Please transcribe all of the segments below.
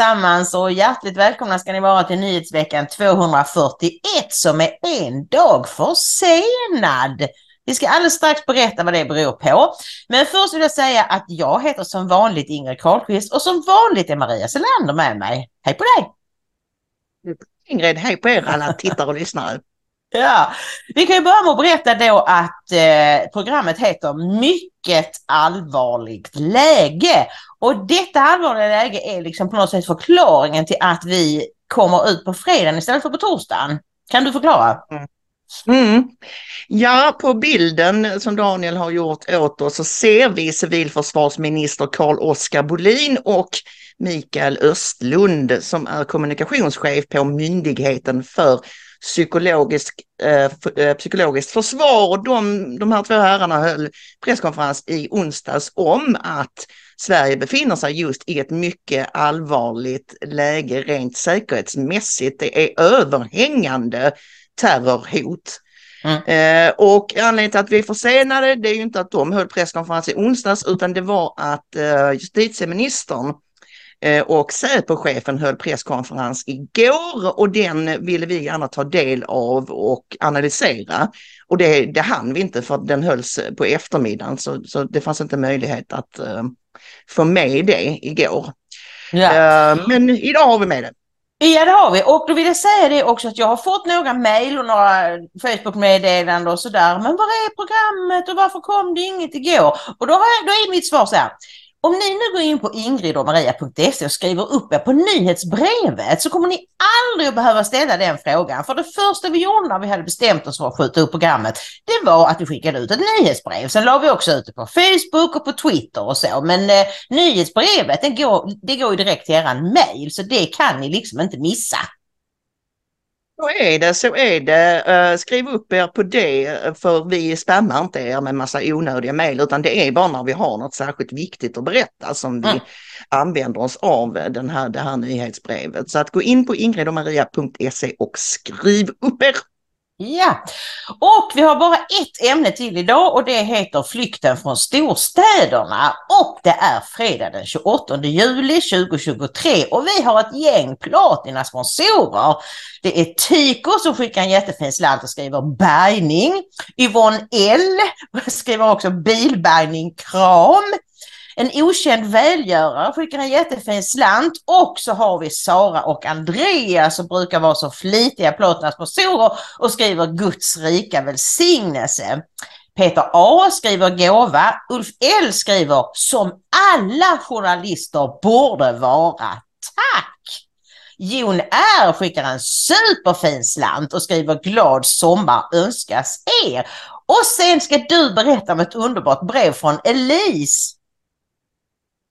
Allesammans och hjärtligt välkomna ska ni vara till nyhetsveckan 241 som är en dag försenad. Vi ska alldeles strax berätta vad det beror på. Men först vill jag säga att jag heter som vanligt Ingrid Carlqvist och som vanligt är Maria Selander med mig. Hej på dig! Ingrid, hej på er alla tittare och lyssnare. Ja, vi kan ju börja med att berätta då att eh, programmet heter Mycket allvarligt läge. Och detta allvarliga läge är liksom på något sätt förklaringen till att vi kommer ut på fredagen istället för på torsdagen. Kan du förklara? Mm. Mm. Ja, på bilden som Daniel har gjort åt oss så ser vi civilförsvarsminister Carl-Oskar Bolin och Mikael Östlund som är kommunikationschef på Myndigheten för psykologisk, eh, psykologiskt försvar. Och de, de här två herrarna höll presskonferens i onsdags om att Sverige befinner sig just i ett mycket allvarligt läge rent säkerhetsmässigt. Det är överhängande terrorhot. Mm. Eh, och anledningen till att vi är försenade det är ju inte att de höll presskonferens i onsdags utan det var att eh, justitieministern Eh, och Säpochefen höll presskonferens igår och den ville vi gärna ta del av och analysera. Och det, det hann vi inte för den hölls på eftermiddagen så, så det fanns inte möjlighet att uh, få med det igår. Ja. Uh, men idag har vi med det. Ja det har vi och då vill jag säga det också att jag har fått några mejl och några Facebook-meddelanden och sådär. Men var är programmet och varför kom det inget igår? Och då, har jag, då är mitt svar så här. Om ni nu går in på ingridomaria.se och skriver upp er på nyhetsbrevet så kommer ni aldrig att behöva ställa den frågan. För det första vi gjorde när vi hade bestämt oss för att skjuta upp programmet, det var att vi skickade ut ett nyhetsbrev. Sen la vi också ut det på Facebook och på Twitter och så. Men eh, nyhetsbrevet, det går, det går ju direkt till er mail så det kan ni liksom inte missa. Så är det, så är det. Uh, skriv upp er på det för vi spammar inte er med massa onödiga mejl utan det är bara när vi har något särskilt viktigt att berätta som vi mm. använder oss av den här, det här nyhetsbrevet. Så att gå in på ingridomaria.se och skriv upp er. Ja, och vi har bara ett ämne till idag och det heter flykten från storstäderna. Och det är fredag den 28 juli 2023 och vi har ett gäng Platina-sponsorer. Det är Tyko som skickar en jättefin slant och skriver bärgning. Yvonne L skriver också bilbärgning kram. En okänd välgörare skickar en jättefin slant och så har vi Sara och Andreas som brukar vara så flitiga plåtnas och skriver Guds rika välsignelse. Peter A skriver gåva. Ulf L skriver som alla journalister borde vara. Tack! Jon R skickar en superfin slant och skriver glad sommar önskas er. Och sen ska du berätta om ett underbart brev från Elise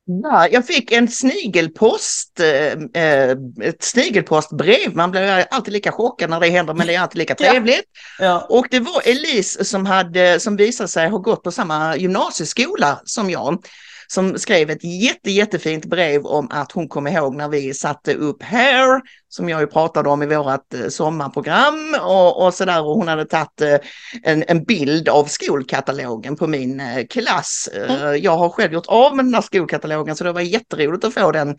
Ja, jag fick en snigelpost, eh, eh, ett snigelpostbrev. Man blir alltid lika chockad när det händer, men det är alltid lika trevligt. Ja. Ja. Och det var Elise som, hade, som visade sig ha gått på samma gymnasieskola som jag som skrev ett jätte, jättefint brev om att hon kom ihåg när vi satte upp Hair, som jag ju pratade om i vårat eh, sommarprogram och, och sådär. Och hon hade tagit eh, en, en bild av skolkatalogen på min eh, klass. Mm. Jag har själv gjort av med den här skolkatalogen så det var jätteroligt att få den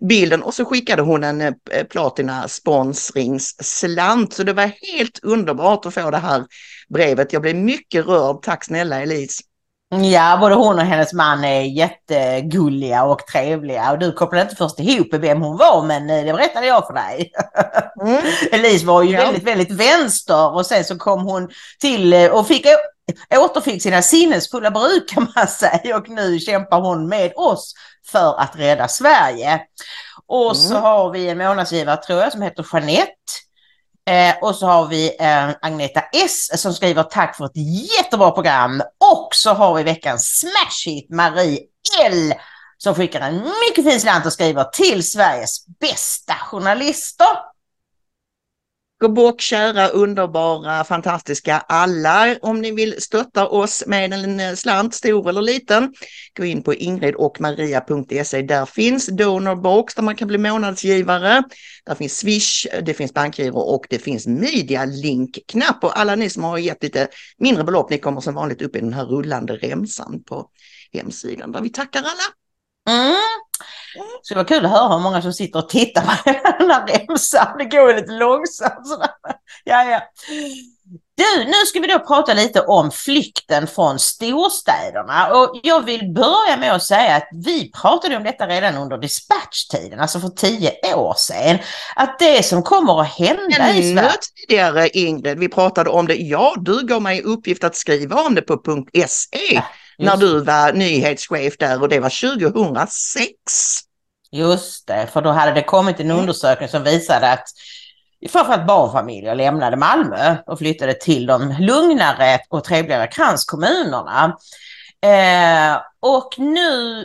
bilden. Och så skickade hon en Platina sponsringsslant. Så det var helt underbart att få det här brevet. Jag blev mycket rörd. Tack snälla Elise. Ja, både hon och hennes man är jättegulliga och trevliga. Och du kopplade inte först ihop vem hon var, men eh, det berättade jag för dig. Mm. Elise var ju ja. väldigt, väldigt vänster och sen så kom hon till eh, och fick återfick sina sinnesfulla bruk kan man säga och nu kämpar hon med oss för att rädda Sverige. Och mm. så har vi en månadsgivare tror jag som heter Jeanette Eh, och så har vi eh, Agneta S som skriver tack för ett jättebra program. Och så har vi veckans smash hit Marie L som skickar en mycket fin slant och skriver till Sveriges bästa journalister. Gå bort kära, underbara, fantastiska alla. Om ni vill stötta oss med en slant, stor eller liten, gå in på ingridochmaria.se. Där finns Donorbox där man kan bli månadsgivare. Där finns Swish, det finns bankgiro och det finns Media Link-knapp. Och alla ni som har gett lite mindre belopp, ni kommer som vanligt upp i den här rullande remsan på hemsidan där vi tackar alla. Mm. Så det var kul att höra hur många som sitter och tittar på den här remsan. Det går lite långsamt. Sådär. Ja, ja. Du, nu ska vi då prata lite om flykten från storstäderna och jag vill börja med att säga att vi pratade om detta redan under dispatchtiden, alltså för tio år sedan. Att det som kommer att hända Ännu i Sverige... tidigare Ingrid, vi pratade om det. Ja, du gav mig uppgift att skriva om det på .se. Ja när du var nyhetschef där och det var 2006. Just det, för då hade det kommit en mm. undersökning som visade att framförallt barnfamiljer lämnade Malmö och flyttade till de lugnare och trevligare kranskommunerna. Eh, och nu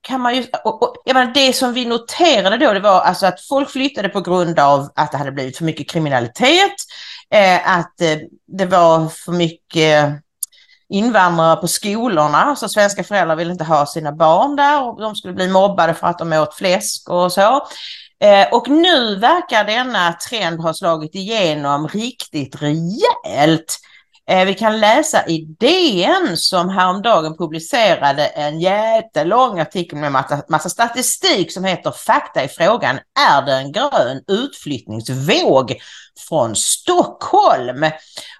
kan man ju, och, och, jag menar, det som vi noterade då det var alltså att folk flyttade på grund av att det hade blivit för mycket kriminalitet, eh, att eh, det var för mycket invandrare på skolorna, så svenska föräldrar vill inte ha sina barn där och de skulle bli mobbade för att de åt fläsk och så. Eh, och nu verkar denna trend ha slagit igenom riktigt rejält. Eh, vi kan läsa i DN som häromdagen publicerade en jättelång artikel med massa, massa statistik som heter Fakta i frågan, är det en grön utflyttningsvåg från Stockholm?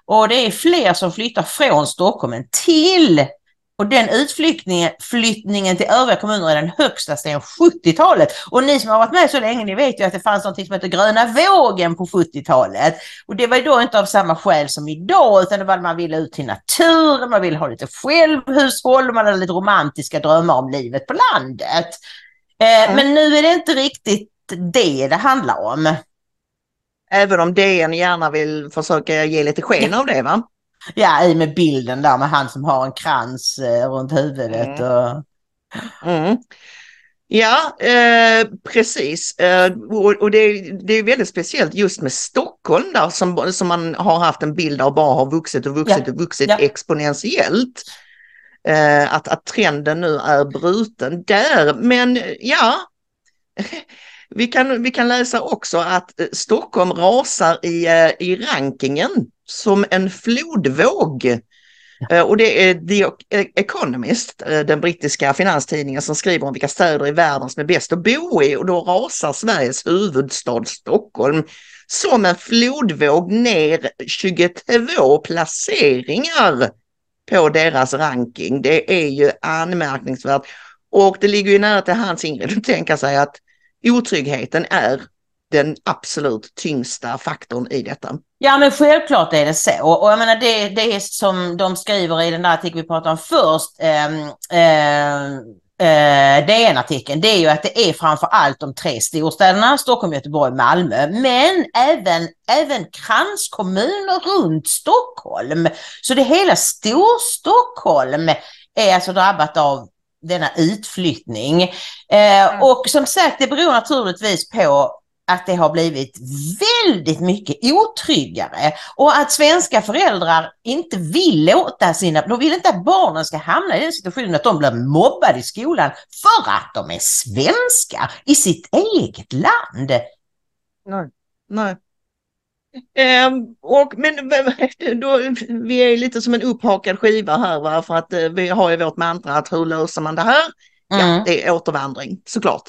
Och det är fler som flyttar från Stockholm än till och den utflyttningen flyttningen till övriga kommuner är den högsta sedan 70-talet. Och ni som har varit med så länge, ni vet ju att det fanns något som heter gröna vågen på 70-talet. Och det var då inte av samma skäl som idag, utan det var att man ville ut till naturen, man ville ha lite självhushåll, man hade lite romantiska drömmar om livet på landet. Eh. Men nu är det inte riktigt det det handlar om. Även om DN gärna vill försöka ge lite sken av det va? Ja, i med bilden där med han som har en krans eh, runt huvudet. Mm. Och... Mm. Ja, eh, precis. Eh, och, och det, det, är väldigt speciellt just med Stockholm där som, som man har haft en bild av bara har vuxit och vuxit ja. och vuxit ja. exponentiellt. Eh, att, att trenden nu är bruten där. Men ja, vi kan, vi kan läsa också att eh, Stockholm rasar i, eh, i rankingen som en flodvåg. Eh, och det är The Economist, den brittiska finanstidningen som skriver om vilka städer i världen som är bäst att bo i och då rasar Sveriges huvudstad Stockholm som en flodvåg ner 22 placeringar på deras ranking. Det är ju anmärkningsvärt. Och det ligger ju nära till hans Ingrid att tänka sig att otryggheten är den absolut tyngsta faktorn i detta. Ja men självklart är det så. Och jag menar det, det är som de skriver i den där artikeln vi pratade om först, eh, eh, eh, DN-artikeln, det är ju att det är framför allt de tre storstäderna, Stockholm, Göteborg, Malmö, men även, även kranskommuner runt Stockholm. Så det hela Storstockholm är alltså drabbat av denna utflyttning. Eh, mm. Och som sagt, det beror naturligtvis på att det har blivit väldigt mycket otryggare och att svenska föräldrar inte vill låta sina, de vill inte att barnen ska hamna i den situationen att de blir mobbade i skolan för att de är svenskar i sitt eget land. Nej, nej. Um, och, men då, vi är lite som en upphakad skiva här va? för att uh, vi har ju vårt mantra att hur löser man det här? Mm. Ja, det är återvandring såklart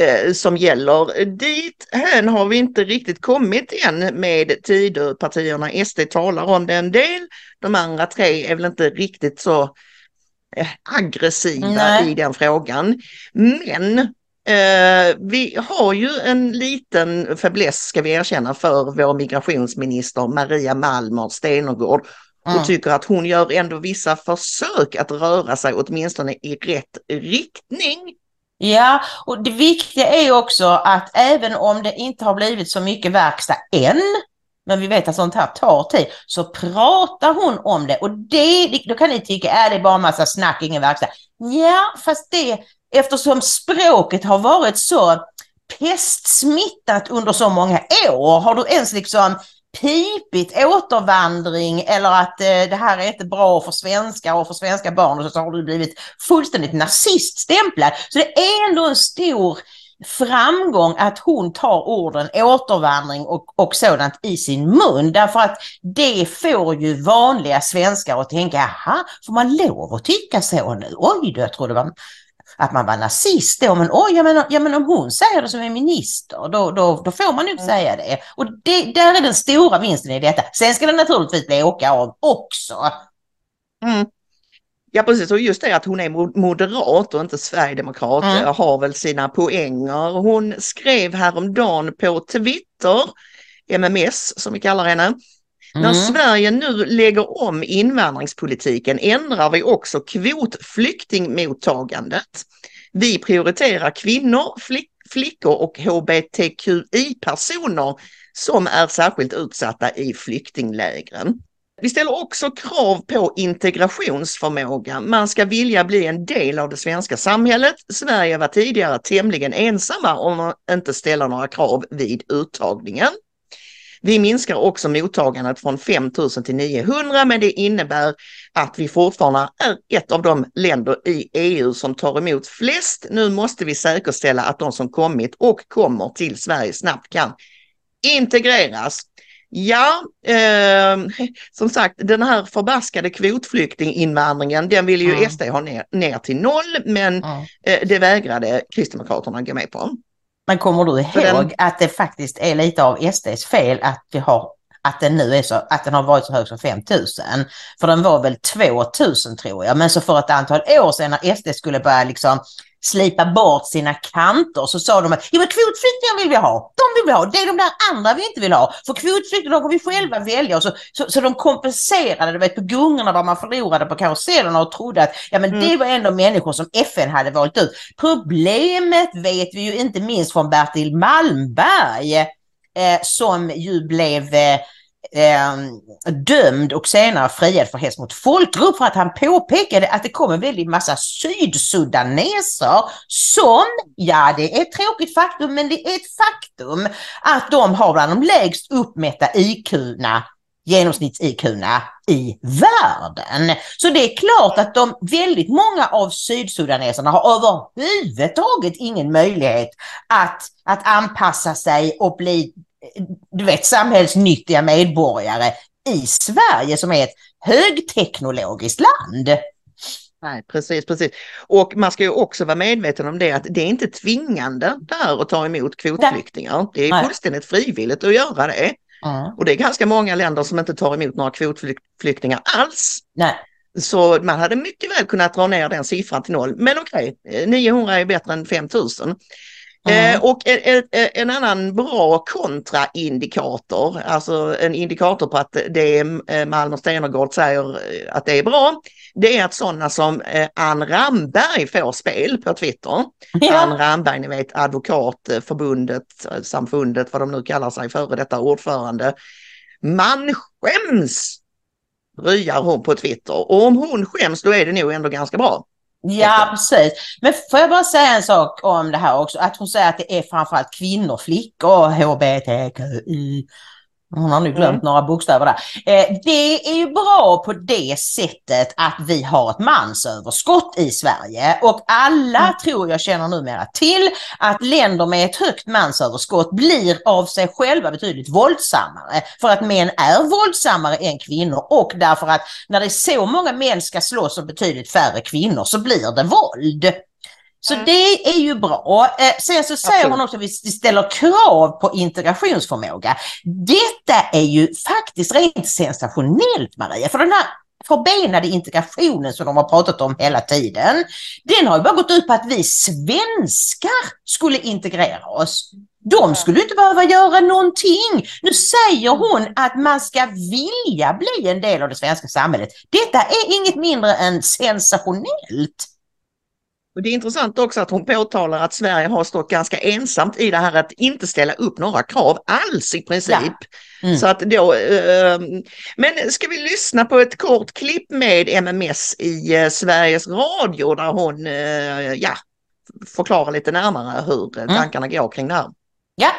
uh, som gäller. Dit hän har vi inte riktigt kommit än med Tidöpartierna. SD talar om det en del. De andra tre är väl inte riktigt så eh, aggressiva Nej. i den frågan. Men eh, vi har ju en liten fäbless, ska vi erkänna, för vår migrationsminister Maria Malmer Stenergård och mm. tycker att hon gör ändå vissa försök att röra sig åtminstone i rätt riktning. Ja, och det viktiga är också att även om det inte har blivit så mycket verkstad än, men vi vet att sånt här tar tid, så pratar hon om det. Och det, då kan ni tycka, är det bara massa snack, ingen verkstad. Ja, fast det, eftersom språket har varit så pestsmittat under så många år, har du ens liksom pipit återvandring eller att eh, det här är inte bra för svenskar och för svenska barn och så har du blivit fullständigt naziststämplad. Så det är ändå en stor framgång att hon tar orden återvandring och, och sådant i sin mun. Därför att det får ju vanliga svenskar att tänka, jaha, får man lov att tycka så nu? Oj då, jag trodde det var att man var nazist då, men oj, ja men, ja, men om hon säger det som en minister, då, då, då får man nog mm. säga det. Och det, där är den stora vinsten i detta. Sen ska det naturligtvis bli åka av också. Mm. Ja precis, och just det att hon är moderat och inte sverigedemokrat mm. har väl sina poänger. Hon skrev häromdagen på Twitter, MMS som vi kallar henne, mm. när Sverige nu lägger om invandringspolitiken ändrar vi också kvotflyktingmottagandet. Vi prioriterar kvinnor, flick, flickor och hbtqi-personer som är särskilt utsatta i flyktinglägren. Vi ställer också krav på integrationsförmåga. Man ska vilja bli en del av det svenska samhället. Sverige var tidigare tämligen ensamma om att inte ställa några krav vid uttagningen. Vi minskar också mottagandet från 5 000 till 900 men det innebär att vi fortfarande är ett av de länder i EU som tar emot flest. Nu måste vi säkerställa att de som kommit och kommer till Sverige snabbt kan integreras. Ja, eh, som sagt den här förbaskade kvotflyktinginvandringen den vill ju mm. SD ha ner, ner till noll men mm. eh, det vägrade Kristdemokraterna gå med på. Men kommer du ihåg den... att det faktiskt är lite av SDs fel att vi har att den nu är så, att den har varit så hög som 5000. För den var väl 2000 tror jag. Men så för ett antal år sedan när SD skulle börja liksom slipa bort sina kanter så sa de att ja, men kvotflyktingar vill vi ha. De vill vi ha. Det är de där andra vi inte vill ha. För kvotflyktingar kan vi själva välja. Och så, så, så de kompenserade du vet, på gungorna där man förlorade på karusellerna och trodde att ja, men mm. det var ändå människor som FN hade valt ut. Problemet vet vi ju inte minst från Bertil Malmberg eh, som ju blev eh, eh, dömd och senare friad för hets mot folkgrupp för att han påpekade att det kom en väldigt massa sydsudaneser som, ja det är ett tråkigt faktum, men det är ett faktum att de har bland de lägst uppmätta IQ-na genomsnitts-IQ-na i världen. Så det är klart att de, väldigt många av sydsudaneserna har överhuvudtaget ingen möjlighet att, att anpassa sig och bli du vet, samhällsnyttiga medborgare i Sverige som är ett högteknologiskt land. Nej, precis, precis. Och man ska ju också vara medveten om det att det är inte tvingande där att ta emot kvotflyktingar. Det är Nej. fullständigt frivilligt att göra det. Mm. Och det är ganska många länder som inte tar emot några kvotflyktingar alls. Nej. Så man hade mycket väl kunnat dra ner den siffran till noll. Men okej, okay, 900 är bättre än 5000. Mm. Eh, och en, en, annan bra kontraindikator, alltså en indikator på att det är Malmö Stenergård säger att det är bra, det är att sådana som eh, Ann Ramberg får spel på Twitter. Ja. Ann Ramberg, ni vet advokatförbundet, samfundet, vad de nu kallar sig, före detta ordförande. Man skäms, ryar hon på Twitter. Och om hon skäms då är det nog ändå ganska bra. Ja, precis. Men får jag bara säga en sak om det här också, att hon säger att det är framförallt kvinnor, flickor, hbtqi hon har nu glömt mm. några bokstäver där. Eh, det är ju bra på det sättet att vi har ett mansöverskott i Sverige och alla mm. tror jag känner numera till att länder med ett högt mansöverskott blir av sig själva betydligt våldsammare. För att män är våldsammare än kvinnor och därför att när det är så många män ska slåss och betydligt färre kvinnor så blir det våld. Så mm. det är ju bra. Eh, sen så säger Absolut. hon också att vi ställer krav på integrationsförmåga. Detta är ju faktiskt rent sensationellt Maria, för den här förbenade integrationen som de har pratat om hela tiden, den har ju bara gått ut på att vi svenskar skulle integrera oss. De skulle inte behöva göra någonting. Nu säger hon att man ska vilja bli en del av det svenska samhället. Detta är inget mindre än sensationellt. Och det är intressant också att hon påtalar att Sverige har stått ganska ensamt i det här att inte ställa upp några krav alls i princip. Ja. Mm. Så att då, eh, men ska vi lyssna på ett kort klipp med MMS i eh, Sveriges Radio där hon eh, ja, förklarar lite närmare hur mm. tankarna går kring det här. Ja.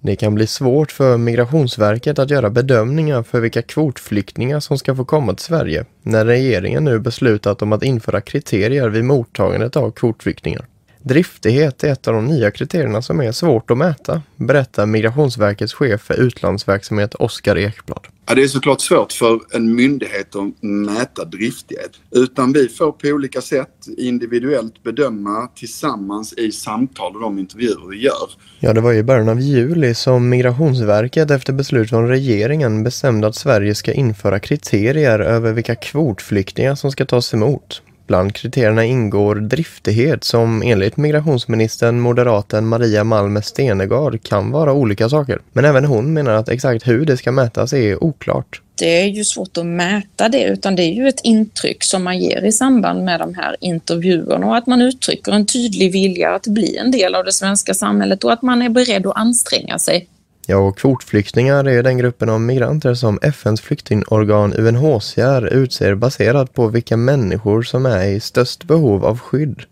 Det kan bli svårt för Migrationsverket att göra bedömningar för vilka kvotflyktingar som ska få komma till Sverige när regeringen nu beslutat om att införa kriterier vid mottagandet av kvotflyktingar. Driftighet är ett av de nya kriterierna som är svårt att mäta, berättar Migrationsverkets chef för utlandsverksamhet Oskar Ekblad. Ja, det är såklart svårt för en myndighet att mäta driftighet. Utan vi får på olika sätt individuellt bedöma tillsammans i samtal och de intervjuer vi gör. Ja, det var i början av juli som Migrationsverket efter beslut från regeringen bestämde att Sverige ska införa kriterier över vilka kvotflyktingar som ska tas emot. Bland kriterierna ingår driftighet som enligt migrationsministern moderaten Maria Malmer Stenegard kan vara olika saker. Men även hon menar att exakt hur det ska mätas är oklart. Det är ju svårt att mäta det utan det är ju ett intryck som man ger i samband med de här intervjuerna och att man uttrycker en tydlig vilja att bli en del av det svenska samhället och att man är beredd att anstränga sig Ja, och kvotflyktingar är den gruppen av migranter som FNs flyktingorgan UNHCR utser baserat på vilka människor som är i störst behov av skydd.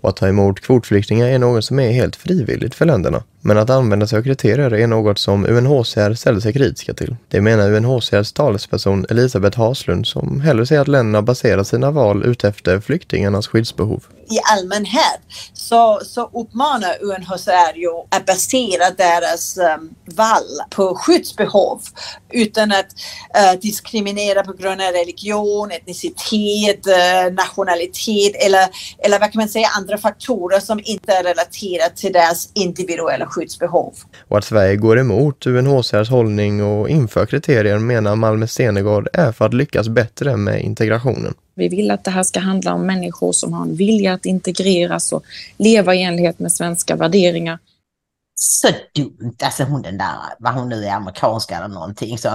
Och att ta emot kvotflyktingar är något som är helt frivilligt för länderna. Men att använda sig av kriterier är något som UNHCR ställer sig kritiska till. Det menar UNHCRs talesperson Elisabeth Haslund som hellre ser att länderna baserar sina val utefter flyktingarnas skyddsbehov. I allmänhet så, så uppmanar UNHCR ju att basera deras um, val på skyddsbehov utan att uh, diskriminera på grund av religion, etnicitet, uh, nationalitet eller, eller vad kan man säga andra faktorer som inte är relaterade till deras individuella skyddsbehov. Och att Sverige går emot UNHCRs hållning och inför kriterier menar Malmö Stenegård är för att lyckas bättre med integrationen. Vi vill att det här ska handla om människor som har en vilja att integreras och leva i enlighet med svenska värderingar. Så dumt, alltså hon den där, vad hon nu är amerikanska eller någonting så.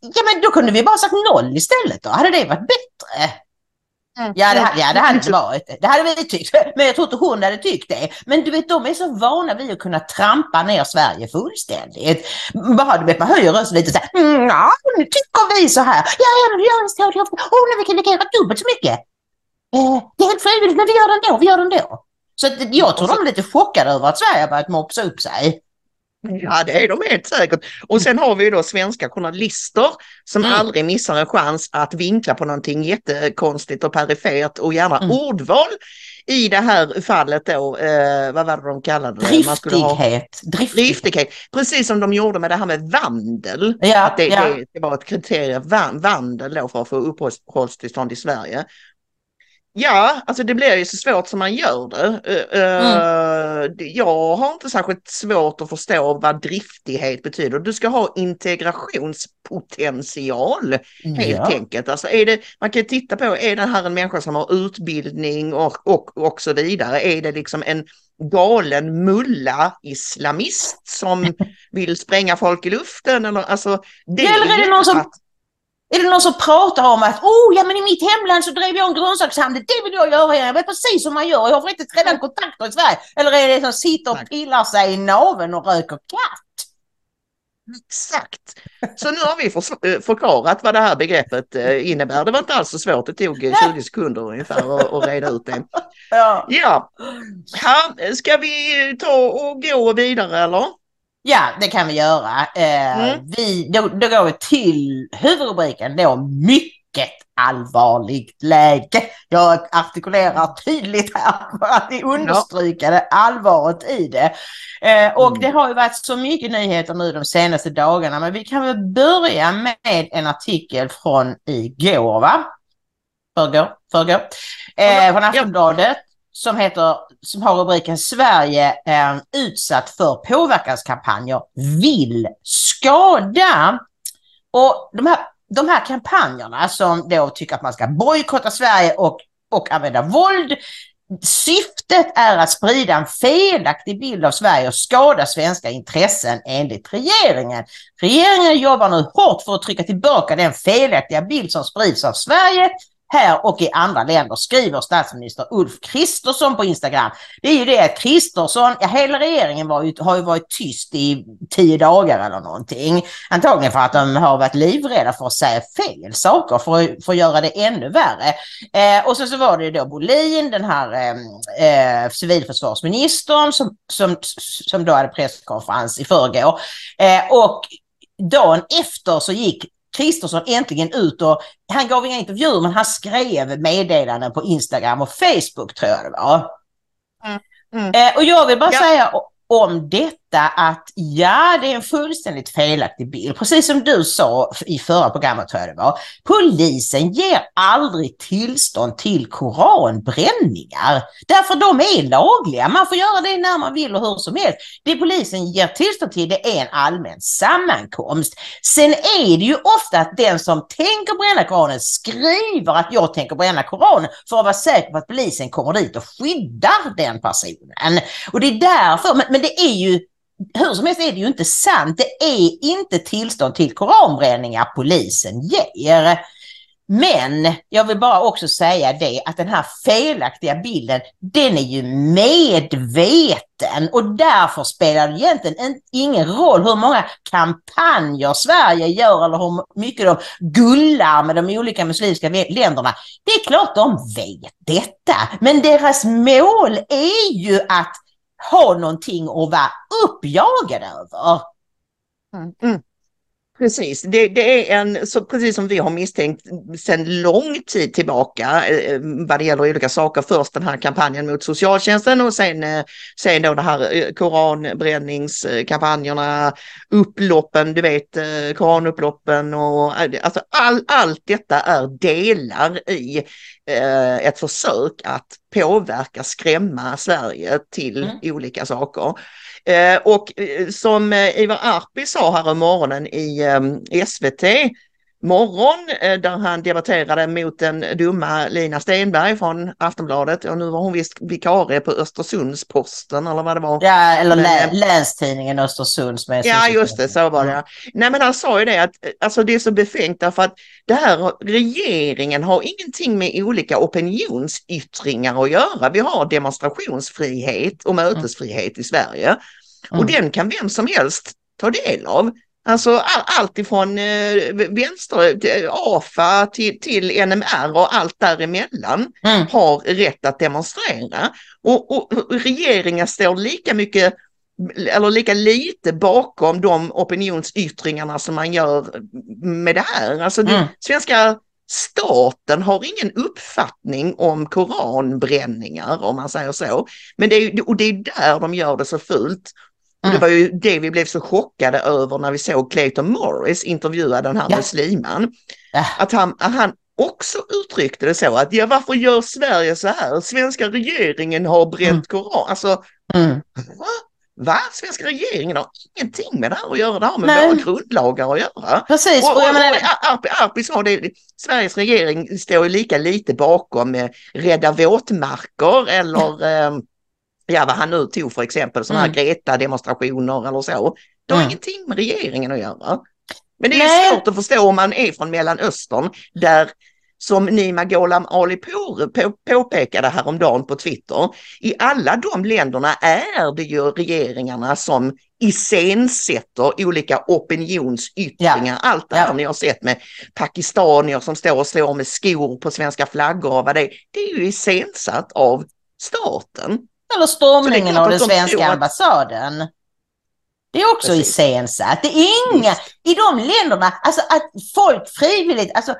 Ja men då kunde vi bara sagt noll istället då, hade det varit bättre? Mm. Ja, det, ja, det hade det varit. Det hade vi tyckt. Men jag tror inte hon hade tyckt det. Men du vet, de är så vana vid att kunna trampa ner Sverige fullständigt. Bara du vet, man höjer rösten lite så här. Mm, ja, nu tycker vi så här. Ja, ja, men vi gör stor Oh, nu vi kan lägga dubbelt så mycket. Eh, det är helt frivilligt, men vi gör det ändå. Vi gör det ändå. Så jag tror de är lite chockade över att Sverige har börjat mopsa upp sig. Ja, det är de helt säkert. Och sen har vi ju då svenska journalister som mm. aldrig missar en chans att vinkla på någonting jättekonstigt och perifert och gärna mm. ordval. I det här fallet då, eh, vad var det de kallade det? Driftighet. Driftighet. Precis som de gjorde med det här med vandel. Ja, att det, ja. det, det var ett kriterium, vandel då för att få uppehållstillstånd i Sverige. Ja, alltså det blir ju så svårt som man gör det. Mm. Jag har inte särskilt svårt att förstå vad driftighet betyder. Du ska ha integrationspotential helt ja. enkelt. Alltså är det, man kan titta på, är det här en människa som har utbildning och, och, och så vidare? Är det liksom en galen mulla islamist som vill spränga folk i luften? Eller, alltså, det eller är det någon som är det någon som pratar om att oh, ja, men i mitt hemland så drev jag en grönsakshandel, det vill jag göra. Jag vet precis hur man gör. Jag har faktiskt redan kontakter i Sverige. Eller är det som sitter och pillar sig i naveln och röker katt? Exakt. Så nu har vi för, förklarat vad det här begreppet eh, innebär. Det var inte alls så svårt. Det tog 20 sekunder ungefär att reda ut det. Ja. ja. Ska vi ta och gå vidare eller? Ja, det kan vi göra. Eh, mm. vi, då, då går vi till huvudrubriken då, mycket allvarligt läge. Jag artikulerar tydligt här för att understryka det allvaret i det. Eh, och mm. det har ju varit så mycket nyheter nu de senaste dagarna, men vi kan väl börja med en artikel från igår, va? Förrgår, förrgår. Eh, från Aftonbladet som, heter, som har rubriken Sverige är utsatt för påverkanskampanjer, vill skada. Och de här de här kampanjerna som då tycker att man ska bojkotta Sverige och, och använda våld. Syftet är att sprida en felaktig bild av Sverige och skada svenska intressen enligt regeringen. Regeringen jobbar nu hårt för att trycka tillbaka den felaktiga bild som sprids av Sverige här och i andra länder, skriver statsminister Ulf Kristersson på Instagram. Det är ju det att Kristersson, ja hela regeringen var ju, har ju varit tyst i tio dagar eller någonting. Antagligen för att de har varit livrädda för att säga fel saker för att, för att göra det ännu värre. Eh, och så, så var det ju då Bolin, den här eh, eh civilförsvarsministern som, som, som då hade presskonferens i förrgår. Eh, och dagen efter så gick Kristersson äntligen ut och han gav inga intervjuer men han skrev meddelanden på Instagram och Facebook tror jag det var. Mm. Mm. Eh, och jag vill bara ja. säga om detta att ja, det är en fullständigt felaktig bild. Precis som du sa i förra programmet tror jag det var. Polisen ger aldrig tillstånd till koranbränningar. Därför de är lagliga. Man får göra det när man vill och hur som helst. Det polisen ger tillstånd till det är en allmän sammankomst. Sen är det ju ofta att den som tänker bränna koranen skriver att jag tänker bränna koranen för att vara säker på att polisen kommer dit och skyddar den personen. Och det är därför, men, men det är ju hur som helst är det ju inte sant. Det är inte tillstånd till koranbränningar polisen ger. Men jag vill bara också säga det att den här felaktiga bilden, den är ju medveten och därför spelar det egentligen ingen roll hur många kampanjer Sverige gör eller hur mycket de gullar med de olika muslimska länderna. Det är klart de vet detta, men deras mål är ju att ha någonting att vara uppjagad över. Mm. Mm. Precis, det, det, är en, så precis som vi har misstänkt sedan lång tid tillbaka eh, vad det gäller olika saker. Först den här kampanjen mot socialtjänsten och sen, eh, sen då det här eh, koranbränningskampanjerna, upploppen, du vet eh, koranupploppen och alltså all, allt detta är delar i eh, ett försök att påverka, skrämma Sverige till mm. olika saker. Eh, och eh, som eh, Ivar Arpi sa här om morgonen i ehm, SVT morgon där han debatterade mot den dumma Lina Stenberg från Aftonbladet och nu var hon visst vikarie på Östersundsposten eller vad det var. Ja, eller men, Länstidningen Östersunds. Med ja, just det, så var det. Nej, men han sa ju det att alltså det är så befängt därför att det här regeringen har ingenting med olika opinionsyttringar att göra. Vi har demonstrationsfrihet och mötesfrihet i Sverige. Och mm. den kan vem som helst ta del av. Alltså all, allt ifrån eh, vänster, AFA till, till NMR och allt däremellan mm. har rätt att demonstrera. Och, och, och regeringen står lika mycket eller lika lite bakom de opinionsyttringarna som man gör med det här. Alltså mm. svenska staten har ingen uppfattning om koranbränningar om man säger så. Men det är, och det är där de gör det så fult. Mm. Det var ju det vi blev så chockade över när vi såg Clayton Morris intervjua den här ja. musliman. Ja. Att, han, han också uttryckte det så att ja varför gör Sverige så här? Svenska regeringen har bränt mm. Koran. Alltså, mm. va? Va? Svenska regeringen har ingenting med det här att göra, det har med Nej. våra grundlagar att göra. Precis. Och, och, och, och Arpi, Arpi sa det, Sveriges regering står ju lika lite bakom eh, Rädda våtmarker eller eh, ja, vad han nu tog för exempel, sådana mm. här Greta-demonstrationer eller så. Det har mm. ingenting med regeringen att göra. Men det är Nej. svårt att förstå om man är från Mellanöstern där som Nima Gholam Ali Pour på, påpekade häromdagen på Twitter, i alla de länderna är det ju regeringarna som iscensätter olika opinionsyttringar. Ja. Allt det här ja. ni har sett med pakistanier som står och slår med skor på svenska flaggor och vad det är, det är ju iscensatt av staten. Eller stormningen av den svenska ambassaden. Det är också iscensatt. Det är inga, Just. i de länderna, alltså att folk frivilligt, alltså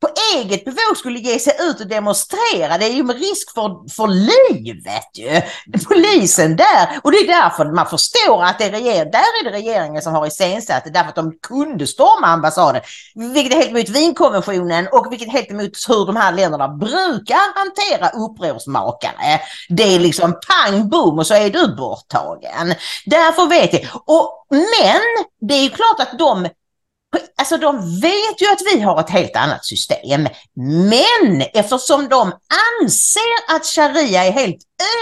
på eget bevåg skulle ge sig ut och demonstrera. Det är ju med risk för, för livet ju. Polisen där. Och det är därför man förstår att det är regeringen, där är det regeringen som har iscensatt det. Därför att de kunde storma ambassaden. Vilket är helt emot Wienkonventionen och vilket är helt emot hur de här länderna brukar hantera upprorsmakare. Det är liksom pang boom och så är du borttagen. Därför vet jag. Och, men det är ju klart att de Alltså de vet ju att vi har ett helt annat system. Men eftersom de anser att sharia är helt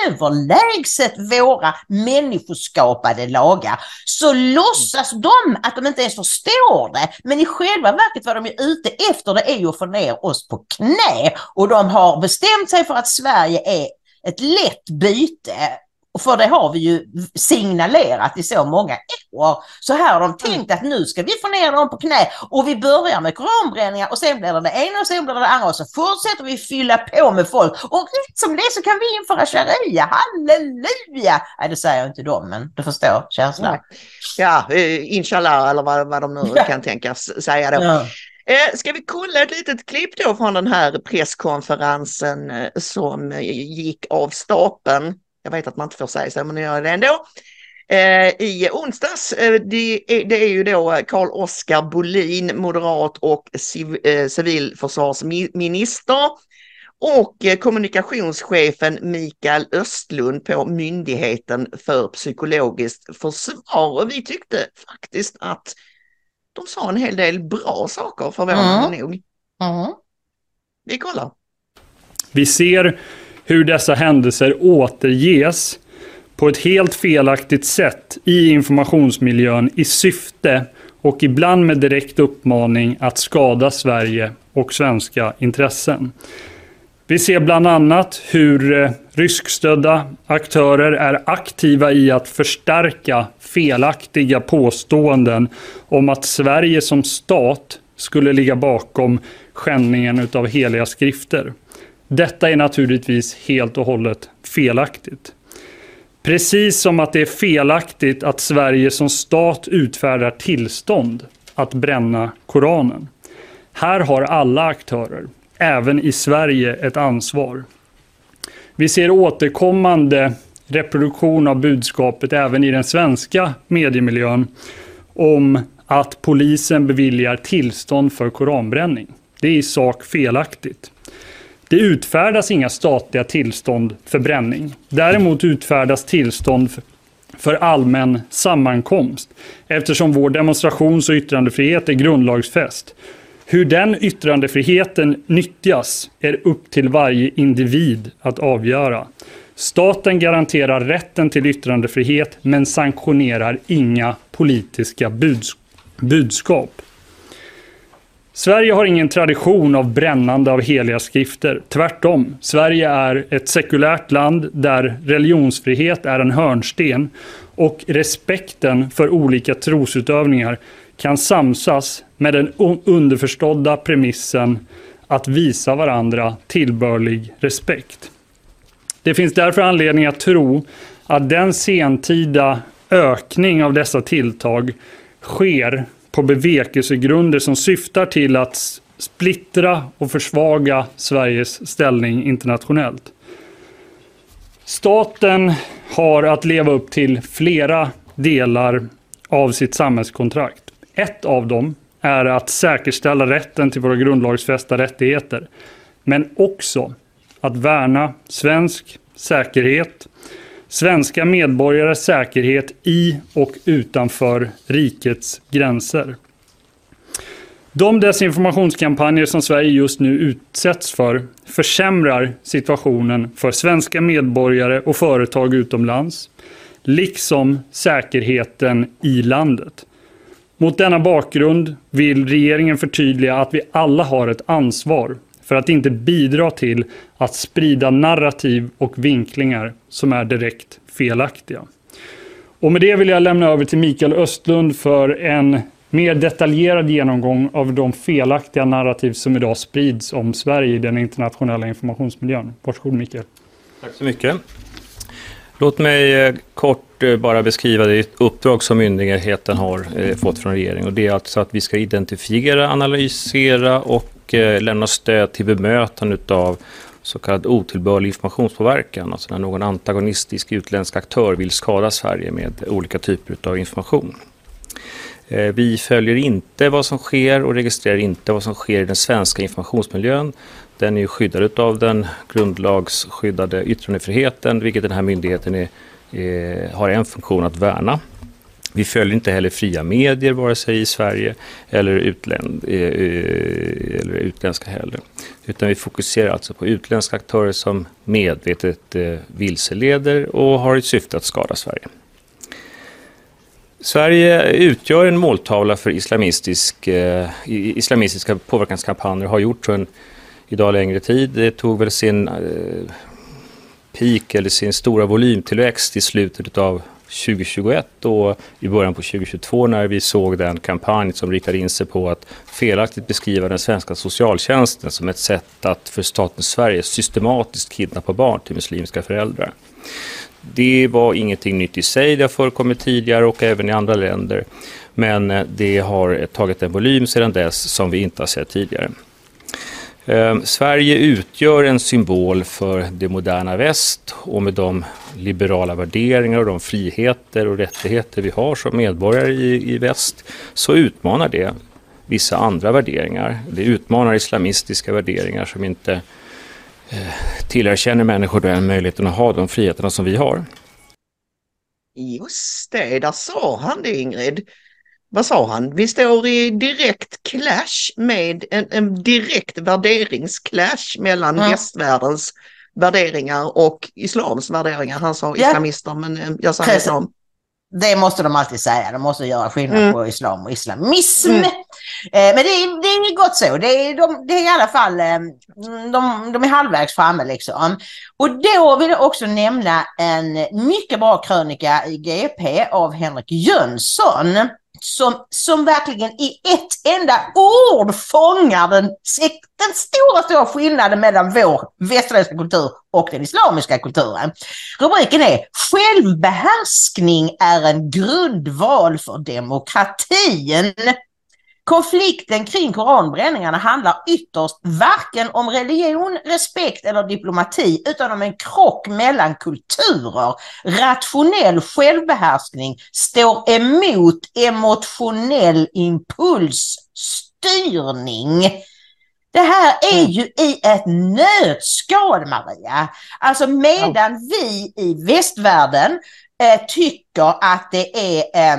överlägset våra människoskapade lagar så låtsas de att de inte ens förstår det. Men i själva verket vad de är ute efter det är ju att få ner oss på knä. Och de har bestämt sig för att Sverige är ett lätt byte för det har vi ju signalerat i så många år. Så här har de mm. tänkt att nu ska vi få ner dem på knä och vi börjar med koranbränningar och sen blir det det ena och sen blir det det andra och så fortsätter vi fylla på med folk och rätt som det så kan vi införa sharia, halleluja! Nej det säger inte de men du förstår känslan. Ja, uh, inshallah eller vad, vad de nu ja. kan tänkas säga då. Ja. Eh, ska vi kolla ett litet klipp då från den här presskonferensen eh, som gick av stapeln jag vet att man inte får säga så, men jag gör det ändå. Eh, I onsdags, eh, det, är, det är ju då Carl Oskar Bolin, moderat och civ, eh, civilförsvarsminister och kommunikationschefen Mikael Östlund på Myndigheten för psykologiskt försvar. Och vi tyckte faktiskt att de sa en hel del bra saker förvånande mm. nog. Mm. Vi kollar. Vi ser hur dessa händelser återges på ett helt felaktigt sätt i informationsmiljön i syfte och ibland med direkt uppmaning att skada Sverige och svenska intressen. Vi ser bland annat hur eh, ryskstödda aktörer är aktiva i att förstärka felaktiga påståenden om att Sverige som stat skulle ligga bakom skändningen av heliga skrifter. Detta är naturligtvis helt och hållet felaktigt. Precis som att det är felaktigt att Sverige som stat utfärdar tillstånd att bränna Koranen. Här har alla aktörer, även i Sverige, ett ansvar. Vi ser återkommande reproduktion av budskapet även i den svenska mediemiljön om att polisen beviljar tillstånd för koranbränning. Det är i sak felaktigt. Det utfärdas inga statliga tillstånd för bränning. Däremot utfärdas tillstånd för allmän sammankomst eftersom vår demonstrations och yttrandefrihet är grundlagsfäst. Hur den yttrandefriheten nyttjas är upp till varje individ att avgöra. Staten garanterar rätten till yttrandefrihet men sanktionerar inga politiska budskap. Sverige har ingen tradition av brännande av heliga skrifter. Tvärtom, Sverige är ett sekulärt land där religionsfrihet är en hörnsten och respekten för olika trosutövningar kan samsas med den underförstådda premissen att visa varandra tillbörlig respekt. Det finns därför anledning att tro att den sentida ökning av dessa tilltag sker på bevekelsegrunder som syftar till att splittra och försvaga Sveriges ställning internationellt. Staten har att leva upp till flera delar av sitt samhällskontrakt. Ett av dem är att säkerställa rätten till våra grundlagsfästa rättigheter. Men också att värna svensk säkerhet, svenska medborgares säkerhet i och utanför rikets gränser. De desinformationskampanjer som Sverige just nu utsätts för försämrar situationen för svenska medborgare och företag utomlands, liksom säkerheten i landet. Mot denna bakgrund vill regeringen förtydliga att vi alla har ett ansvar för att inte bidra till att sprida narrativ och vinklingar som är direkt felaktiga. Och med det vill jag lämna över till Mikael Östlund för en mer detaljerad genomgång av de felaktiga narrativ som idag sprids om Sverige i den internationella informationsmiljön. Varsågod Mikael. Tack så mycket. Låt mig eh, kort eh, bara beskriva det uppdrag som myndigheten har eh, fått från regeringen. Och det är alltså att vi ska identifiera, analysera och och eh, lämna stöd till bemötande av så kallad otillbörlig informationspåverkan. Alltså när någon antagonistisk utländsk aktör vill skada Sverige med olika typer av information. Eh, vi följer inte vad som sker och registrerar inte vad som sker i den svenska informationsmiljön den är skyddad av den grundlagsskyddade yttrandefriheten, vilket den här myndigheten är, är, har en funktion att värna. Vi följer inte heller fria medier, vare sig i Sverige eller, utländ, eh, eh, eller utländska heller. Utan vi fokuserar alltså på utländska aktörer som medvetet eh, vilseleder och har ett syfte att skada Sverige. Sverige utgör en måltavla för islamistisk, eh, islamistiska påverkanskampanjer och har gjort så en idag längre tid. Det tog väl sin eh, peak eller sin stora volymtillväxt i slutet av 2021 och i början på 2022 när vi såg den kampanj som riktade in sig på att felaktigt beskriva den svenska socialtjänsten som ett sätt att för staten Sverige systematiskt kidnappa barn till muslimska föräldrar. Det var ingenting nytt i sig, det har förekommit tidigare och även i andra länder. Men eh, det har tagit en volym sedan dess som vi inte har sett tidigare. Ehm, Sverige utgör en symbol för det moderna väst och med de liberala värderingar och de friheter och rättigheter vi har som medborgare i, i väst så utmanar det vissa andra värderingar. Det utmanar islamistiska värderingar som inte eh, tillerkänner människor den möjligheten att ha de friheterna som vi har. Just det, där sa han det Ingrid vad sa han, vi står i direkt clash med en, en direkt värderingsclash mellan ja. västvärldens värderingar och islams värderingar. Han sa ja. islamister men eh, jag säger islam. Det måste de alltid säga, de måste göra skillnad mm. på islam och islamism. Mm. Eh, men det är, det är gott så, det är, de, det är i alla fall, eh, de, de är halvvägs framme liksom. Och då vill jag också nämna en mycket bra krönika i GP av Henrik Jönsson som, som verkligen i ett enda ord fångar den, den stora, stora skillnaden mellan vår västerländska kultur och den islamiska kulturen. Rubriken är Självbehärskning är en grundval för demokratin. Konflikten kring koranbränningarna handlar ytterst varken om religion, respekt eller diplomati utan om en krock mellan kulturer. Rationell självbehärskning står emot emotionell impulsstyrning. Det här är mm. ju i ett nötskal Maria. Alltså medan vi i västvärlden eh, tycker att det är eh,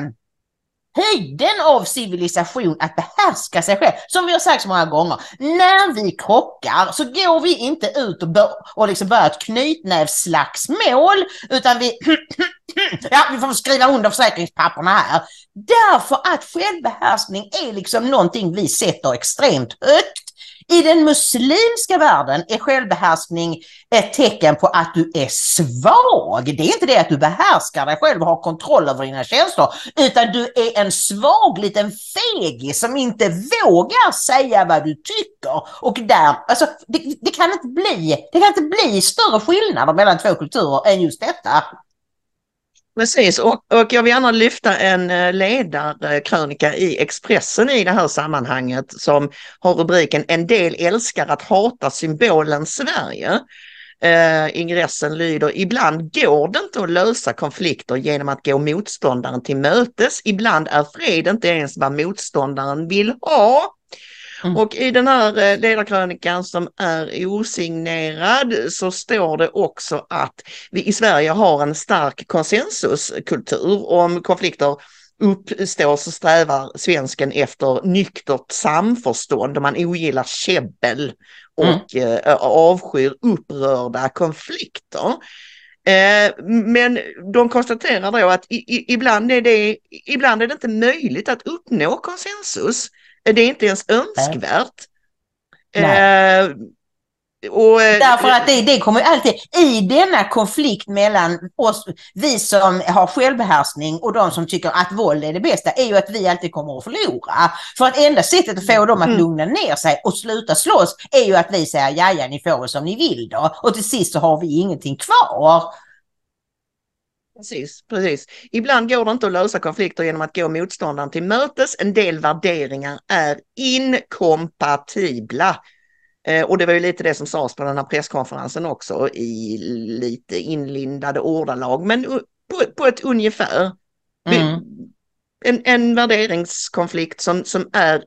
höjden av civilisation att behärska sig själv. Som vi har sagt så många gånger, när vi krockar så går vi inte ut och, bör, och liksom börjar ett knytnävsslagsmål utan vi, ja, vi får skriva under försäkringspapperna här. Därför att självbehärskning är liksom någonting vi sätter extremt högt i den muslimska världen är självbehärskning ett tecken på att du är svag. Det är inte det att du behärskar dig själv och har kontroll över dina känslor, utan du är en svag liten fegis som inte vågar säga vad du tycker. Och där, alltså, det, det, kan inte bli, det kan inte bli större skillnader mellan två kulturer än just detta. Precis, och, och jag vill gärna lyfta en eh, ledarkrönika i Expressen i det här sammanhanget som har rubriken En del älskar att hata symbolen Sverige. Uh, ingressen lyder Ibland går det inte att lösa konflikter genom att gå motståndaren till mötes. Ibland är fred inte ens vad motståndaren vill ha. Mm. Och i den här eh, ledarkrönikan som är osignerad så står det också att vi i Sverige har en stark konsensuskultur om konflikter uppstår så strävar svensken efter nyktert samförstånd och man ogillar käbbel och mm. eh, avskyr upprörda konflikter. Eh, men de konstaterar då att i, i, ibland, är det, ibland är det inte möjligt att uppnå konsensus. Det är inte ens önskvärt. Eh, och, eh, Därför att det, det kommer alltid, i denna konflikt mellan oss, vi som har självbehärskning och de som tycker att våld är det bästa, är ju att vi alltid kommer att förlora. För att enda sättet att få dem att mm. lugna ner sig och sluta slåss är ju att vi säger ja, ja, ni får det som ni vill då. Och till sist så har vi ingenting kvar. Precis, precis. Ibland går det inte att lösa konflikter genom att gå motståndaren till mötes. En del värderingar är inkompatibla. Eh, och det var ju lite det som sades på den här presskonferensen också i lite inlindade ordalag, men på, på ett ungefär. Mm. En, en värderingskonflikt som, som är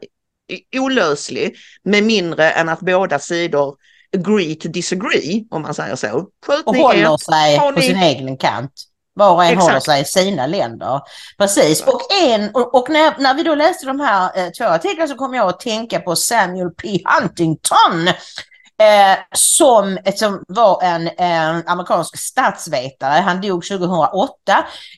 olöslig med mindre än att båda sidor agree to disagree, om man säger så. Sköt och håller sig på sin egen kant. Var och en Exakt. håller sig i sina länder. Precis. Och, en, och, och när, när vi då läste de här eh, två artiklarna så kom jag att tänka på Samuel P. Huntington. Eh, som, som var en eh, amerikansk statsvetare. Han dog 2008.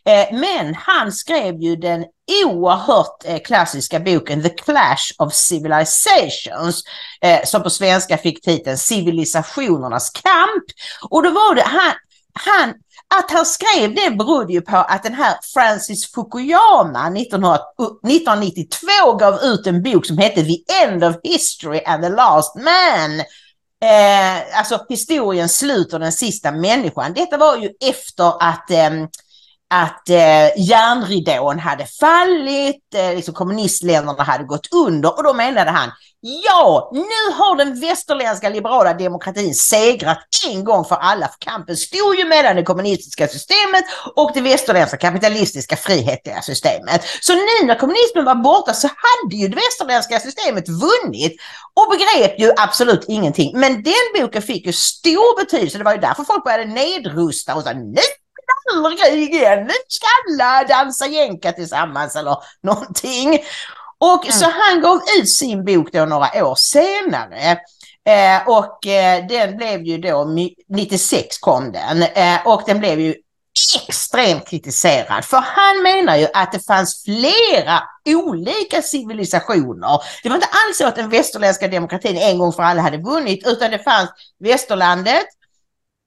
Eh, men han skrev ju den oerhört eh, klassiska boken The Clash of Civilizations. Eh, som på svenska fick titeln Civilisationernas kamp. Och då var det han, han att han skrev det berodde ju på att den här Francis Fukuyama 1992 gav ut en bok som hette The End of History and the Last Man. Eh, alltså historiens slut och den sista människan. Detta var ju efter att eh, att eh, järnridån hade fallit, eh, liksom kommunistländerna hade gått under och då menade han ja, nu har den västerländska liberala demokratin segrat en gång för alla. För kampen stod ju mellan det kommunistiska systemet och det västerländska kapitalistiska frihetliga systemet. Så nu när kommunismen var borta så hade ju det västerländska systemet vunnit och begrep ju absolut ingenting. Men den boken fick ju stor betydelse. Det var ju därför folk började nedrusta och sa nu krig igen. Nu ska alla dansa jänka tillsammans eller någonting. Och så han gav ut sin bok då några år senare. Eh, och eh, den blev ju då, 96 kom den, eh, och den blev ju extremt kritiserad. För han menar ju att det fanns flera olika civilisationer. Det var inte alls så att den västerländska demokratin en gång för alla hade vunnit, utan det fanns västerlandet,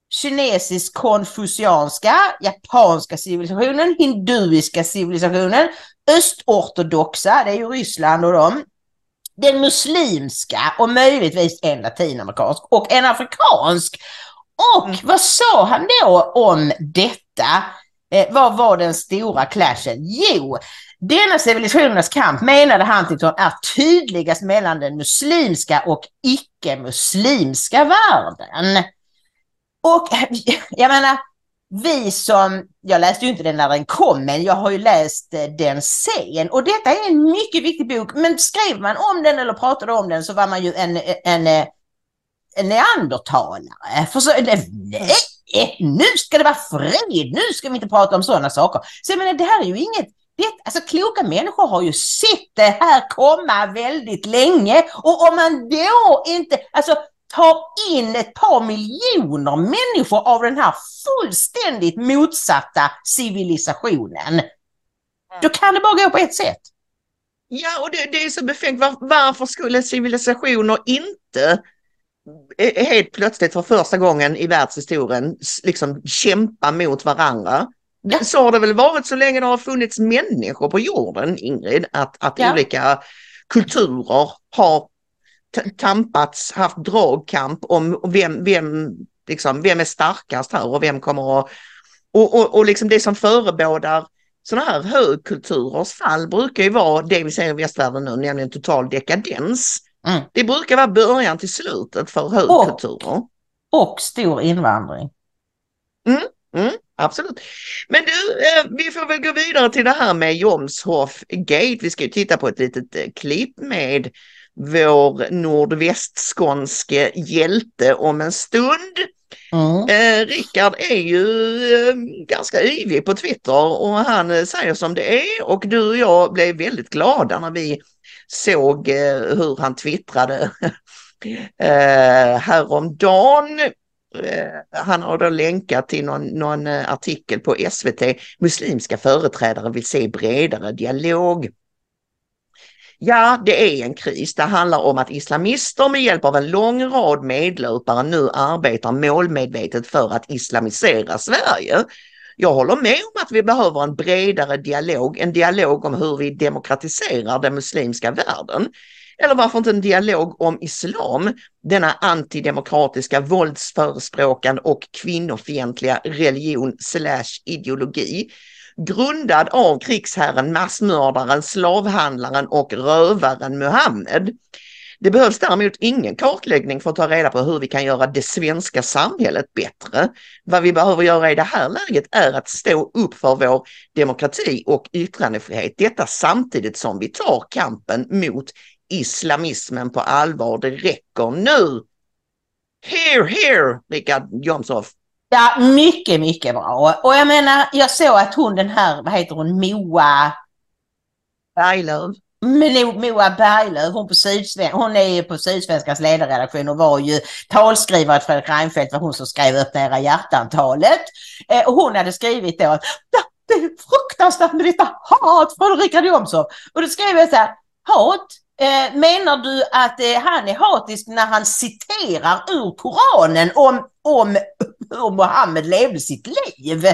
kinesisk konfucianska, japanska civilisationen, hinduiska civilisationen, östortodoxa, det är ju Ryssland och dem, den muslimska och möjligtvis en latinamerikansk och en afrikansk. Och Mm. vad sa han då om detta? Eh, vad var den stora clashen? Jo, denna civilisationernas kamp menade Huntington är tydligast mellan den muslimska och icke-muslimska världen. Och jag menar, vi som, jag läste ju inte den när den kom, men jag har ju läst eh, den sen. Och detta är en mycket viktig bok, men skrev man om den eller pratade om den så var man ju en, en, eh, en neandertalare. För så, eh, nej, nu ska det vara fred, nu ska vi inte prata om sådana saker. Så jag menar, det här är ju inget det, alltså kloka människor har ju sett det här komma väldigt länge och om man då inte, alltså tar in ett par miljoner människor av den här fullständigt motsatta civilisationen. Då kan det bara gå på ett sätt. Ja, och det, det är så befängt. Var, varför skulle civilisationer inte eh, helt plötsligt för första gången i världshistorien liksom kämpa mot varandra? Ja. Så har det väl varit så länge det har funnits människor på jorden, Ingrid, att, att Ja. olika kulturer har tampats, haft dragkamp om vem, vem, liksom, vem är starkast här och vem kommer att... Och, och, och liksom det som förebådar sådana här högkulturers fall brukar ju vara det vi ser i västvärlden nu, nämligen total dekadens. Mm. Det brukar vara början till slutet för högkulturer. Och stor invandring. Mm, absolut. Men du, eh, vi får väl gå vidare till det här med Jomshof Gate. Vi ska ju titta på ett litet eh, klipp med vår nordvästskånske hjälte om en stund. Mm. Eh, Rickard är ju eh, ganska yvig på Twitter och han eh, säger som det är och du och jag blev väldigt glada när vi såg eh, hur han twittrade eh, häromdagen. Eh, han har då länkat till någon, någon eh, artikel på SVT. Muslimska företrädare vill se bredare dialog. Ja, det är en kris. Det handlar om att islamister med hjälp av en lång rad medlöpare nu arbetar målmedvetet för att islamisera Sverige. Jag håller med om att vi behöver en bredare dialog, en dialog om hur vi demokratiserar den muslimska världen. Eller varför inte en dialog om islam, denna antidemokratiska våldsförespråkande och kvinnofientliga religion slash ideologi grundad av krigsherren, massmördaren, slavhandlaren och rövaren Muhammed. Det behövs däremot ingen kartläggning för att ta reda på hur vi kan göra det svenska samhället bättre. Vad vi behöver göra i det här läget är att stå upp för vår demokrati och yttrandefrihet. Detta samtidigt som vi tar kampen mot islamismen på allvar. Det räcker nu. Here, here, Richard Jomshof. Ja, mycket, mycket bra. Och jag menar, jag såg att hon den här, vad heter hon, Moa... Berglöf. Moa Berglöf, hon, på Sydsven hon är på Sydsvenskans ledarredaktion och var ju talskrivare till Fredrik Reinfeldt, var hon som skrev upp Nära hjärtantalet. Eh, och hon hade skrivit då att det är fruktansvärt med detta hat från Richard Jomshof. Och då skrev jag så här, hat? Eh, menar du att eh, han är hatisk när han citerar ur Koranen om, om hur Mohammed levde sitt liv?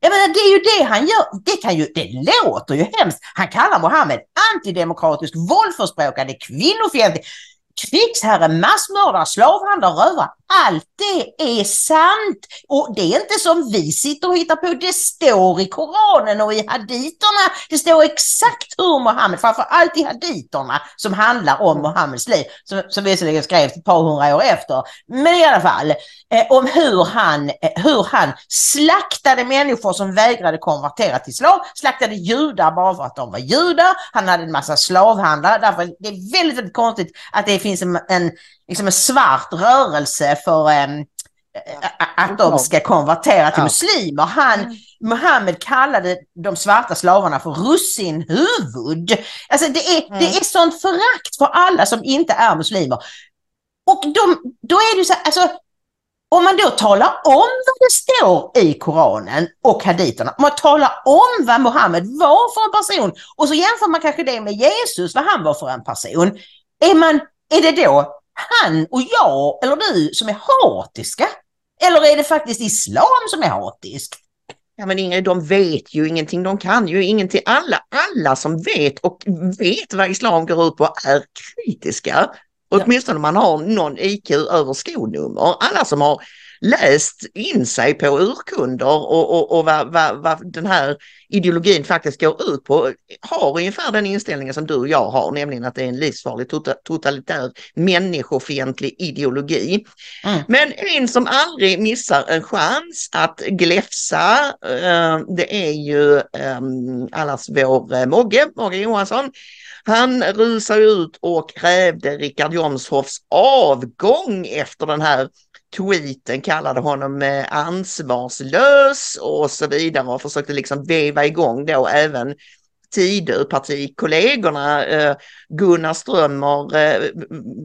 Jag menar, det är ju det han gör. Det, kan ju, det låter ju hemskt. Han kallar Mohammed antidemokratisk, våldförspråkande, kvinnofientlig krigsherre, massmördare, slavhandlare, rövare. Allt det är sant. Och det är inte som vi sitter och hittar på. Det står i Koranen och i haditerna. Det står exakt hur Mohammed, framför allt i haditerna som handlar om Mohammeds liv, som, som visserligen skrevs ett par hundra år efter. Men i alla fall, eh, om hur han, eh, hur han slaktade människor som vägrade konvertera till slav, slaktade judar bara för att de var judar. Han hade en massa slavhandlare. Därför det är väldigt, väldigt konstigt att det finns en, en, liksom en svart rörelse för um, att de ska konvertera till muslimer. Han, mm. Muhammed kallade de svarta slavarna för russinhuvud. Alltså det är, mm. det är sånt förakt för alla som inte är muslimer. Och de, då är det så alltså, om man då talar om vad det står i Koranen och haditerna, om man talar om vad Muhammed var för en person och så jämför man kanske det med Jesus, vad han var för en person. Är man är det då han och jag eller du som är hatiska? Eller är det faktiskt islam som är hatisk? Ja men Ingrid, de vet ju ingenting, de kan ju ingenting. Alla, alla som vet och vet vad islam går ut på är kritiska. Ja. Åtminstone om man har någon IQ över skonummer. Alla som har läst in sig på urkunder och, och, och vad, vad, vad den här ideologin faktiskt går ut på har ungefär den inställningen som du och jag har, nämligen att det är en livsfarlig tota-, totalitär människofientlig ideologi. Mm. Men en som aldrig missar en chans att gläfsa, eh, det är ju eh, allas vår eh, Mogge, Mogge Johansson. Han rusade ut och krävde Richard Jomshofs avgång efter den här tweeten kallade honom eh, ansvarslös och så vidare och försökte liksom veva igång då även Tidöpartikollegorna. Eh, Gunnar Strömmer eh,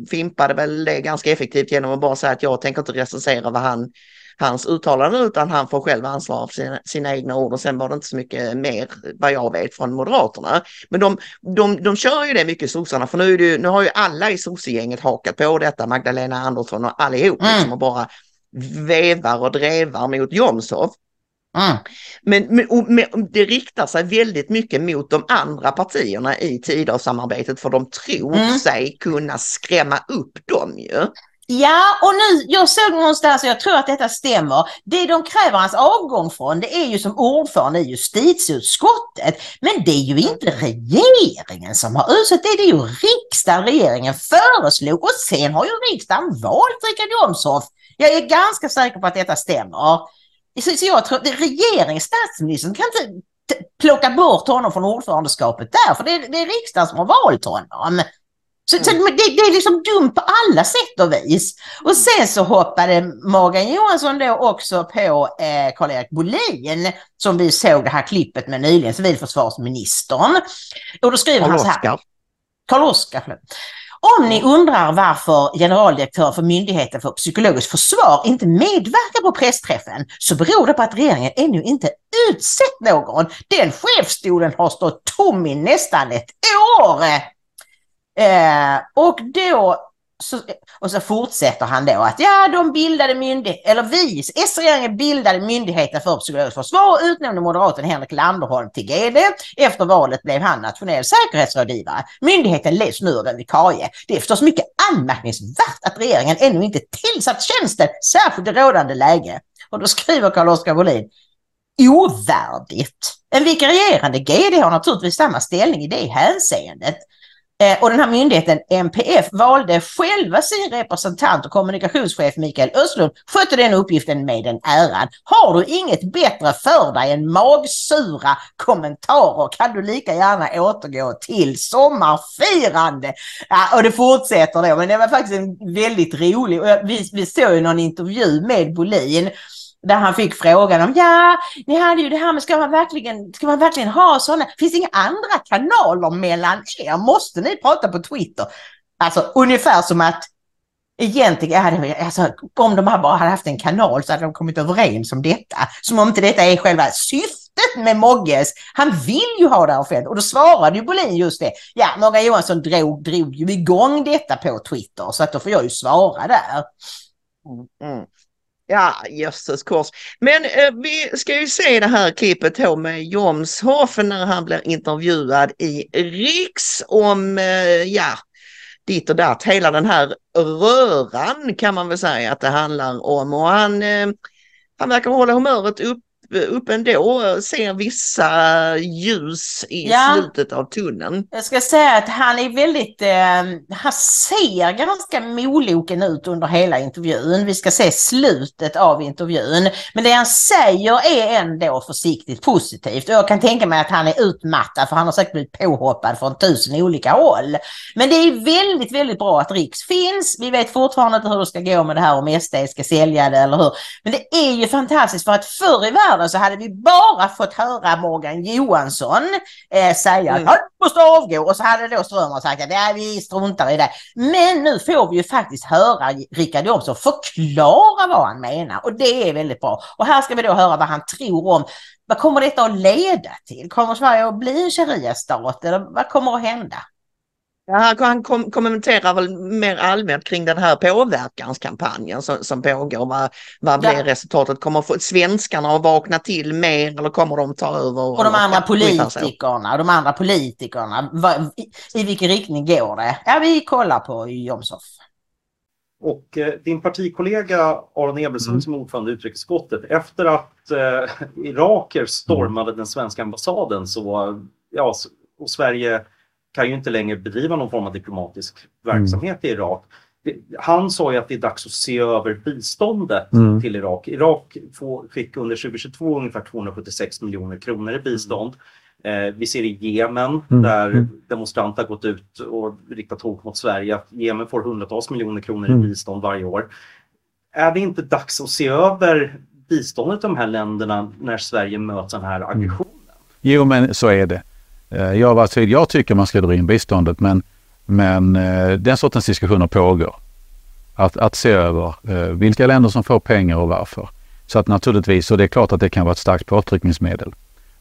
fimpade väl det ganska effektivt genom att bara säga att jag tänker inte recensera vad han hans uttalanden utan han får själv ansvara för sina, sina, egna ord och sen var det inte så mycket mer vad jag vet från Moderaterna. Men de, de, de kör ju det mycket sossarna för nu, är det, nu har ju alla i sossegänget hakat på detta, Magdalena Andersson och allihop mm. liksom och bara vevar och drevar mot Jomshof. Mm. Men, men, men, det riktar sig väldigt mycket mot de andra partierna i Tidösamarbetet för de tror mm. sig kunna skrämma upp dem ju. Ja, och nu, jag såg någonstans, och jag tror att detta stämmer, det de kräver hans avgång från det är ju som ordförande i justitieutskottet. Men det är ju inte regeringen som har utsett det, det är ju riksdagen regeringen föreslog och sen har ju riksdagen valt Richard Jomshof. Jag är ganska säker på att detta stämmer. Så, så jag tror att regeringen, statsministern kan inte plocka bort honom från ordförandeskapet där, för det är, det är riksdagen som har valt honom. Så, mm. så det, det, är liksom dumt på alla sätt och vis. Och sen så hoppade Morgan Johansson då också på eh, Karl-Erik Bolin som vi såg det här klippet med nyligen, civilförsvarsministern. Och då skriver Carl han så här. Karl-Oskar. Om ni undrar varför generaldirektören för Myndigheten för psykologiskt försvar inte medverkar på pressträffen så beror det på att regeringen ännu inte utsett någon. Den chefstolen har stått tom i nästan ett år. Eh, och då så, och så fortsätter han då att ja, de bildade myndighet, eller vi, S-regeringen bildade Myndigheten för psykologiskt försvar och utnämnde moderaten Henrik Landerholm till GD. Efter valet blev han nationell säkerhetsrådgivare. Myndigheten leds nu av en vikarie. Det är förstås mycket anmärkningsvärt att regeringen ännu inte tillsatt tjänsten, särskilt i rådande läge. Och då skriver Carl-Oskar Wåhlin ovärdigt. En vikarierande GD har naturligtvis samma ställning i det hänseendet. Eh, och den här myndigheten, MPF, valde själva sin representant och kommunikationschef Mikael Östlund skötte den uppgiften med den äran. Har du inget bättre för dig än magsura kommentarer kan du lika gärna återgå till sommarfirande. Ja, och det fortsätter då, men det var faktiskt en väldigt rolig, vi, vi såg ju någon intervju med Bolin där han fick frågan om ja, ni hade ju det här med ska man verkligen, ska man verkligen ha sådana, finns det inga andra kanaler mellan er? Måste ni prata på Twitter? Alltså ungefär som att egentligen, alltså, om de bara hade haft en kanal så hade de kommit överens om detta. Som om inte detta är själva syftet med Mogges. Han vill ju ha det här offentligt och då svarade ju Bolin just det. Ja, Morgan Johansson drog, drog ju igång detta på Twitter så att då får jag ju svara där. Mm. mm. Ja, jösses kors. Men eh, vi ska ju se det här klippet då med Jomshof när han blir intervjuad i Riks om, eh, ja, ditt och datt, hela den här röran kan man väl säga att det handlar om. Och han, eh, han verkar hålla humöret upp upp ändå ser vissa ljus i ja. slutet av tunneln. Jag ska säga att han är väldigt, eh, han ser ganska moloken ut under hela intervjun. Vi ska se slutet av intervjun. Men det han säger är ändå försiktigt positivt. Och jag kan tänka mig att han är utmattad för han har säkert blivit påhoppad från tusen olika håll. Men det är väldigt, väldigt bra att Riks finns. Vi vet fortfarande inte hur det ska gå med det här om SD ska sälja det eller hur. Men det är ju fantastiskt för att förr i världen världen så hade vi bara fått höra Morgan Johansson eh, säga mm. att han måste avgå och så hade då Strömmer sagt att ja, vi struntar i det. Men nu får vi ju faktiskt höra Richard Jomshof förklara vad han menar och det är väldigt bra. Och här ska vi då höra vad han tror om vad kommer detta att leda till? Kommer Sverige att bli en sharia-stat eller vad kommer att hända? Ja, han kom kommenterar väl mer allmänt kring den här påverkanskampanjen som, som pågår. Vad, vad blir ja. resultatet? Kommer svenskarna att vakna till mer eller kommer de ta över? Och de andra politikerna, de andra politikerna, vad, i, i vilken riktning går det? Ja, vi kollar på Jomshof. Och eh, din partikollega Aron Ebelsson mm. som ordförande i utrikesutskottet, efter att eh, iraker stormade den svenska ambassaden så, ja, och Sverige kan ju inte längre bedriva någon form av diplomatisk verksamhet mm. i Irak. Han sa ju att det är dags att se över biståndet mm. till Irak. Irak fick under 2022 ungefär 276 miljoner kronor i bistånd. Mm. Eh, vi ser i Jemen mm. där mm. demonstranter har gått ut och riktat hot mot Sverige att Jemen får hundratals miljoner kronor i mm. bistånd varje år. Är det inte dags att se över biståndet till de här länderna när Sverige möter den här aggressionen? Jo, men så är det. Eh, jag var tydlig, jag tycker man ska dra in biståndet men, men eh, den sortens diskussioner pågår. Att, att se över eh, vilka länder som får pengar och varför. Så att naturligtvis, och det är klart att det kan vara ett starkt påtryckningsmedel.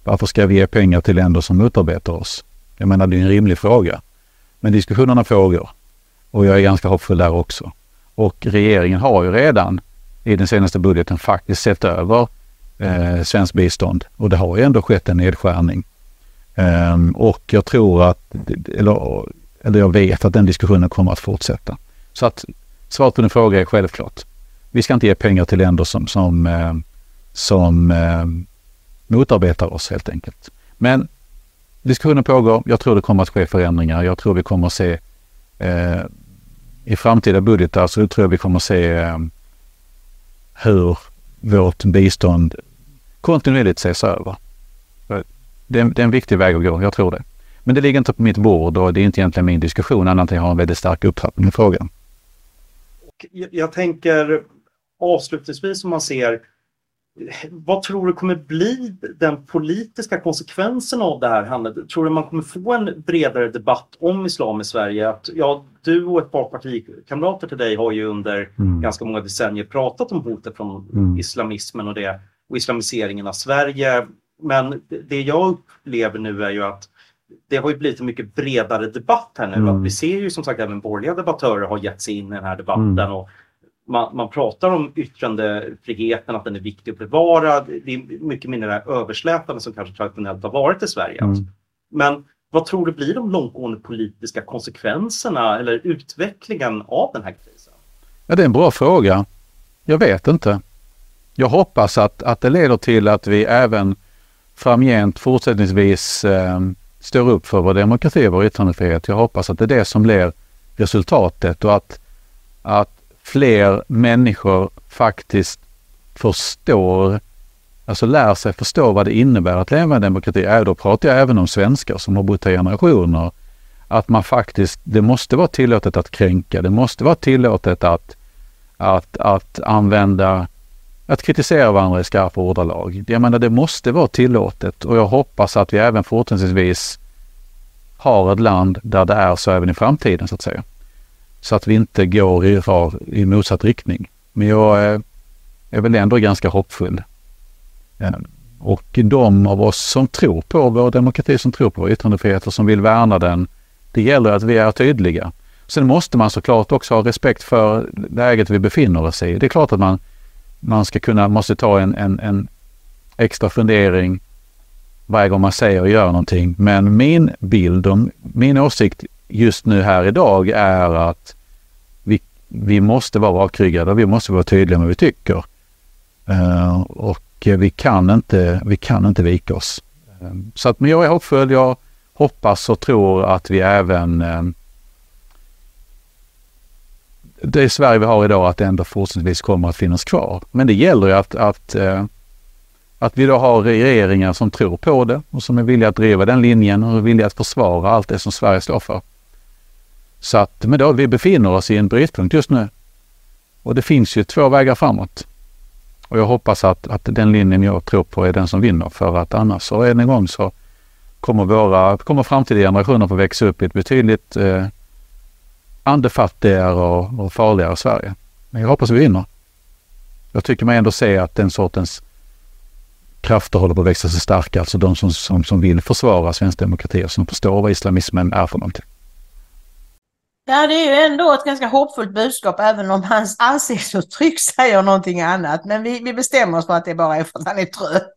Varför ska vi ge pengar till länder som motarbetar oss? Jag menar det är en rimlig fråga. Men diskussionerna pågår och jag är ganska hoppfull där också. Och regeringen har ju redan i den senaste budgeten faktiskt sett över eh, svenskt bistånd och det har ju ändå skett en nedskärning Ehm, och jag tror att, eller, eller jag vet att den diskussionen kommer att fortsätta. Så att svaret på din fråga är självklart. Vi ska inte ge pengar till länder som, som, ehm, som ehm, motarbetar oss helt enkelt. Men diskussionen pågår. Jag tror det kommer att ske förändringar. Jag tror vi kommer att se eh, i framtida budgetar så tror jag vi kommer att se eh, hur vårt bistånd kontinuerligt ses över det, det är en viktig väg att gå, jag tror det. Men det ligger inte på mitt bord och det är inte egentligen min diskussion, annat än att jag har en väldigt stark uppfattning i frågan. Jag tänker avslutningsvis om man ser vad tror du kommer bli den politiska konsekvensen av det här handlet? Tror du man kommer få en bredare debatt om islam i Sverige? Att, ja, du och ett par partikamrater till dig har ju under mm. ganska många decennier pratat om hotet från mm. islamismen och det och islamiseringen av Sverige men det jag upplever nu är ju att det har ju blivit en mycket bredare debatt här nu. Mm. Att vi ser ju som sagt även borgerliga debattörer har gett sig in i den här debatten. Mm. Och man, man, pratar om yttrandefriheten, att den är viktig att bevara. Det är mycket mindre det överslätande som kanske traditionellt har varit i Sverige. Mm. Men vad tror du blir de långtgående politiska konsekvenserna eller utvecklingen av den här krisen? Ja, det är en bra fråga. Jag vet inte. Jag hoppas att, att det leder till att vi även framgent fortsättningsvis eh, står upp för vår demokrati och vår yttrandefrihet. Jag hoppas att det är det som blir resultatet och att, att fler människor faktiskt förstår, alltså lär sig förstå vad det innebär att leva i en demokrati. Äh, då pratar jag även om svenskar som har bott här i generationer. Att man faktiskt, det måste vara tillåtet att kränka, det måste vara tillåtet att, att, att använda att kritisera varandra i skarpa ordalag. Jag menar det måste vara tillåtet och jag hoppas att vi även fortsättningsvis har ett land där det är så även i framtiden så att säga. Så att vi inte går i, i motsatt riktning. Men jag är, är väl ändå ganska hoppfull. Eh, och de av oss som tror på vår demokrati, som tror på yttrandefrihet och som vill värna den, det gäller att vi är tydliga. Sen måste man såklart också ha respekt för läget vi befinner oss i. Det är klart att man, man ska kunna, måste ta en, en, en extra fundering varje gång man säger och gör någonting. Men min bild och min åsikt just nu här idag är att vi, vi måste vara rakryggade och vi måste vara tydliga med vad vi tycker. Uh, och vi kan inte, vi kan inte vika oss. Eh, så att, men jag är hoppfull. Jag hoppas och tror att vi även uh, det Sverige vi har idag att det ändå fortsättningsvis kommer att finnas kvar. Men det gäller ju att, att, eh, att vi då har regeringar som tror på det och som är villiga att driva den linjen och är villiga att försvara allt det som Sverige står för. Så att, men då, vi befinner oss i en brytpunkt just nu. Och det finns ju två vägar framåt. Och jag hoppas att, att den linjen jag tror på är den som vinner för att annars så än en gång så kommer, våra, kommer framtida generationer få växa upp i ett betydligt eh, andefattigare och, och farligare Sverige. Men jag hoppas vi vinner. Jag tycker mig ändå se att den sortens krafter håller på att växa sig starka, alltså de som, som, som vill försvara svensk demokrati och som förstår vad islamismen är för någonting. Ja, det är ju ändå ett ganska hoppfullt budskap även om hans ansiktsuttryck säger någonting annat. Men vi, vi bestämmer oss för att det bara är för att han är trött.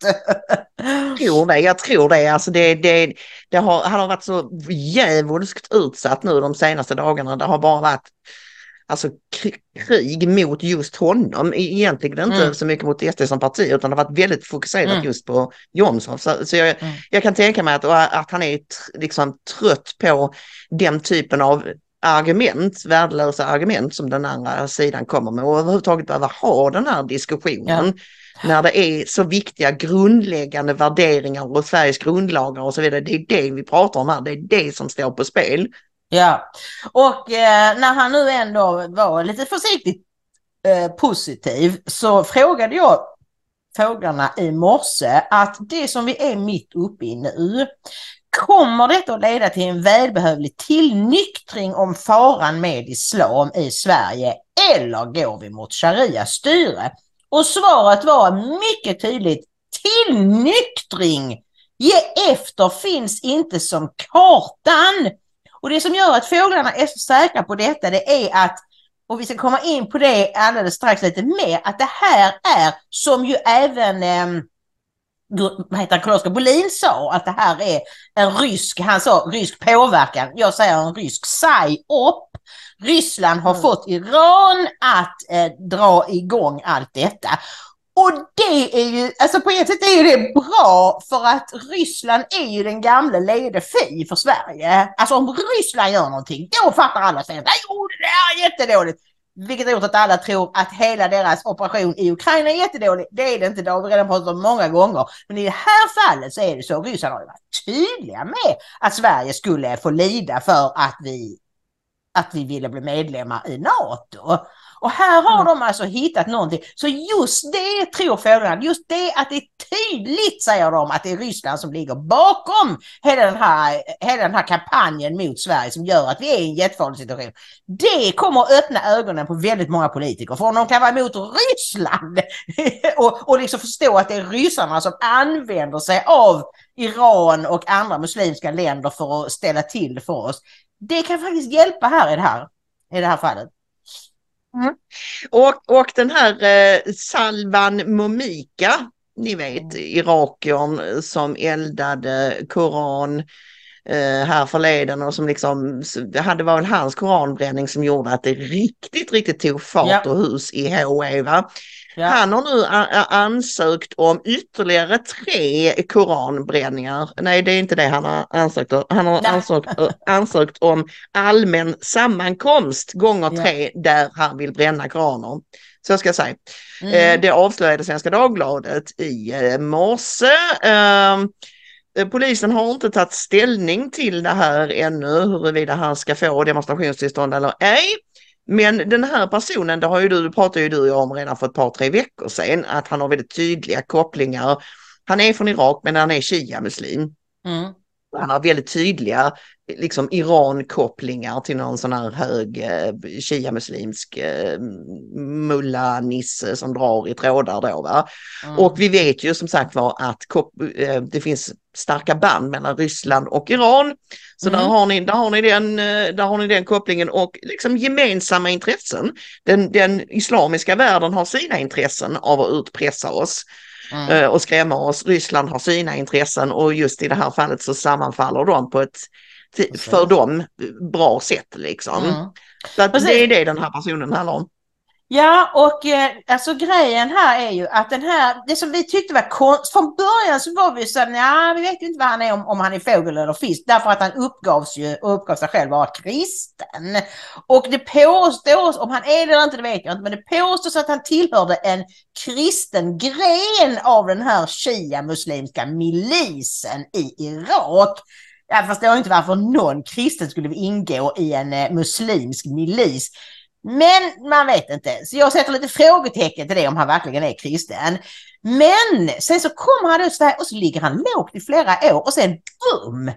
Jag tror det, jag tror det. Alltså det, det, det har, han har varit så djävulskt utsatt nu de senaste dagarna. Det har bara varit alltså, krig mot just honom. E-, egentligen inte mm. så mycket mot SD som parti utan det har varit väldigt fokuserat mm. just på Jomshof. Så, så jag, mm. jag, kan tänka mig att, att han är liksom trött på den typen av argument, värdelösa argument som den andra sidan kommer med och överhuvudtaget behöva ha den här diskussionen. Ja. När det är så viktiga grundläggande värderingar och Sveriges grundlagar och så vidare. Det är det vi pratar om här, det är det som står på spel. Ja, och eh, när han nu ändå var lite försiktigt eh, positiv så frågade jag fåglarna i morse att det som vi är mitt uppe i nu, Kommer detta att leda till en välbehövlig tillnyktring om faran med islam i Sverige eller går vi mot sharia-styre? Och svaret var mycket tydligt tillnyktring. Ge efter finns inte som kartan. Och det som gör att fåglarna är så säkra på detta det är att, och vi ska komma in på det alldeles strax lite mer, att det här är som ju även eh, vad heter Carl-Oskar Bolin sa att det här är en rysk, han sa rysk påverkan, jag säger en rysk psy-op. Ryssland har mm. fått Iran att eh, dra igång allt detta. Och det är ju, alltså på ett sätt är det bra för att Ryssland är ju den gamla lede fi för Sverige. Alltså om Ryssland gör någonting, då fattar alla sig att det är jättedåligt. Vilket har gjort att alla tror att hela deras operation i Ukraina är jättedålig. Det är det inte, det har vi redan pratat om många gånger. Men i det här fallet så är det så. ryssarna har varit tydliga med att Sverige skulle få lida för att vi, att vi ville bli medlemmar i NATO. Och här har mm. de alltså hittat någonting. Så just det tror fåglarna, just det att det är tydligt säger de att det är Ryssland som ligger bakom hela den här, hela den här kampanjen mot Sverige som gör att vi är i en jättefarlig situation. Det kommer att öppna ögonen på väldigt många politiker. För om de kan vara emot Ryssland och, och liksom förstå att det är ryssarna som använder sig av Iran och andra muslimska länder för att ställa till för oss. Det kan faktiskt hjälpa här i det här, i det här fallet. Mm. Och, och den här eh, Salvan Momika, ni vet mm. irakiern som eldade Koran eh, här förleden och som liksom, det hade var väl hans koranbränning som gjorde att det riktigt, riktigt tog fart ja. och hus i HE. Va? Ja. Han har nu ansökt om ytterligare tre koranbränningar. Nej, det är inte det han har ansökt om. Han har ansökt, ansökt, om allmän sammankomst gånger tre ja. där han vill bränna koraner. Så ska jag säga. Mm. Eh, det avslöjade Svenska Dagbladet i eh, morse. Ehm, eh, polisen har inte tagit ställning till det här ännu, huruvida han ska få demonstrationstillstånd eller ej. Men den här personen, det har ju du, pratade ju du och jag om redan för ett par, tre veckor sedan, att han har väldigt tydliga kopplingar. Han är från Irak men han är shia-muslim. Mm. Han har väldigt tydliga liksom Iran-kopplingar till någon sån här hög eh, shia-muslimsk eh, mulla-nisse som drar i trådar då. Va? Mm. Och vi vet ju som sagt var att eh, det finns starka band mellan Ryssland och Iran. Så Mm. där, har ni, där, har ni den, eh, där har ni den kopplingen och liksom gemensamma intressen. Den, den islamiska världen har sina intressen av att utpressa oss Mm. eh, och skrämma oss. Ryssland har sina intressen och just i det här fallet så sammanfaller de på ett för dem bra sätt liksom. Mm. Så det är det den här personen handlar om. Ja, och eh, alltså grejen här är ju att den här, det som vi tyckte var konstigt, från början så var vi så här, nej, vi vet ju inte vad han är, om, om han är fågel eller fisk, därför att han uppgavs ju, och uppgav sig själv vara kristen. Och det påstås, om han är det eller inte, det vet jag inte, men det påstås att han tillhörde en kristen gren av den här shia-muslimska milisen i Irak. Jag förstår inte varför någon kristen skulle ingå i en eh, muslimsk milis. Men man vet inte. Så jag sätter lite frågetecken till det om han verkligen är kristen. Men sen så kommer han ut så här och så ligger han lågt i flera år och sen boom!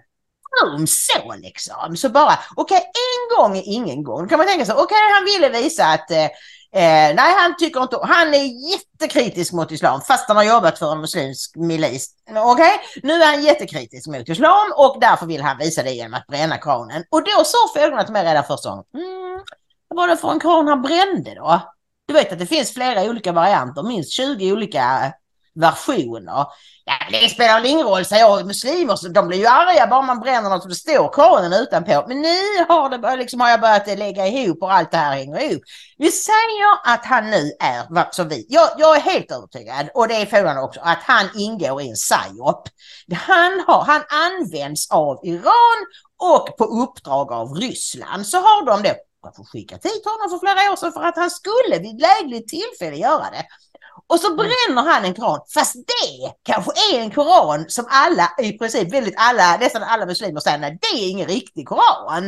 Boom så liksom. Så bara, okej en gång är ingen gång. Då kan man tänka sig, okej han ville visa att eh, eh nej, han tycker inte, han är jättekritisk mot islam fast han har jobbat för en muslimsk milis. Okej, nu är han jättekritisk mot islam och därför vill han visa det genom att bränna koranen. Och då sa fåglarna till mig redan första gången, mm, vad var det för en kran han brände då? Du vet att det finns flera olika varianter, minst 20 olika eh, versioner. Ja, det spelar väl ingen roll, säger jag. Muslimer så de blir ju arga bara man bränner något och det står kranen utanpå. Men nu har, det, liksom, har jag börjat lägga ihop och allt det här hänger ihop. Vi säger att han nu är, som vi, jag, jag är helt övertygad, och det är frågan också, att han ingår i en psyop. Han, har, han används av Iran och på uppdrag av Ryssland så har de det. Får skicka hit honom för flera år sedan för att han skulle vid lägligt tillfälle göra det. Och så bränner han en koran, fast det kanske är en koran som alla, i princip väldigt alla, nästan alla muslimer säger, nej det är ingen riktig koran.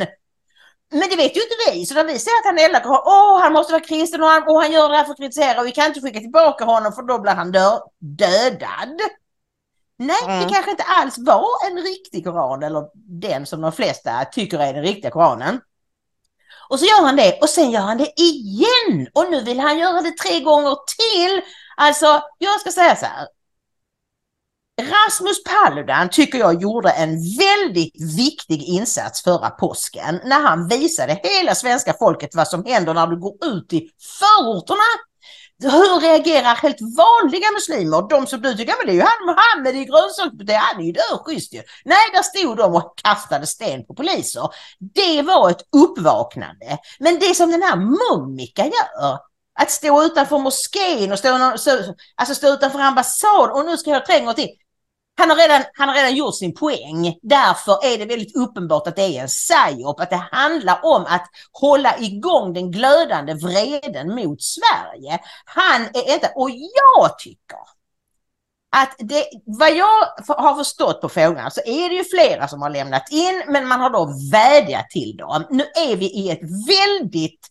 Men det vet ju inte vi, så när vi säger att han eldar koran, åh han måste vara kristen och han, och han gör det här för att kritisera och vi kan inte skicka tillbaka honom för då blir han dö, dödad. Nej, Mm. det kanske inte alls var en riktig koran eller den som de flesta tycker är den riktiga koranen. Och så gör han det och sen gör han det igen och nu vill han göra det tre gånger till. Alltså, jag ska säga så här. Rasmus Paludan tycker jag gjorde en väldigt viktig insats förra påsken när han visade hela svenska folket vad som händer när du går ut i förorterna. Hur reagerar helt vanliga muslimer? De som du tycker, men det är ju han Mohammed i grönsaksbutiken, han är ju döschysst ju. Nej, där stod de och kastade sten på poliser. Det var ett uppvaknande. Men det som den här Mumika gör, att stå utanför moskén och stå, alltså stå utanför ambassad och nu ska jag tränga och till. Han har, redan, han har redan gjort sin poäng. Därför är det väldigt uppenbart att det är en psyop. Att det handlar om att hålla igång den glödande vreden mot Sverige. Han är inte... Och jag tycker att det, vad jag har förstått på frågan så är det ju flera som har lämnat in men man har då vädjat till dem. Nu är vi i ett väldigt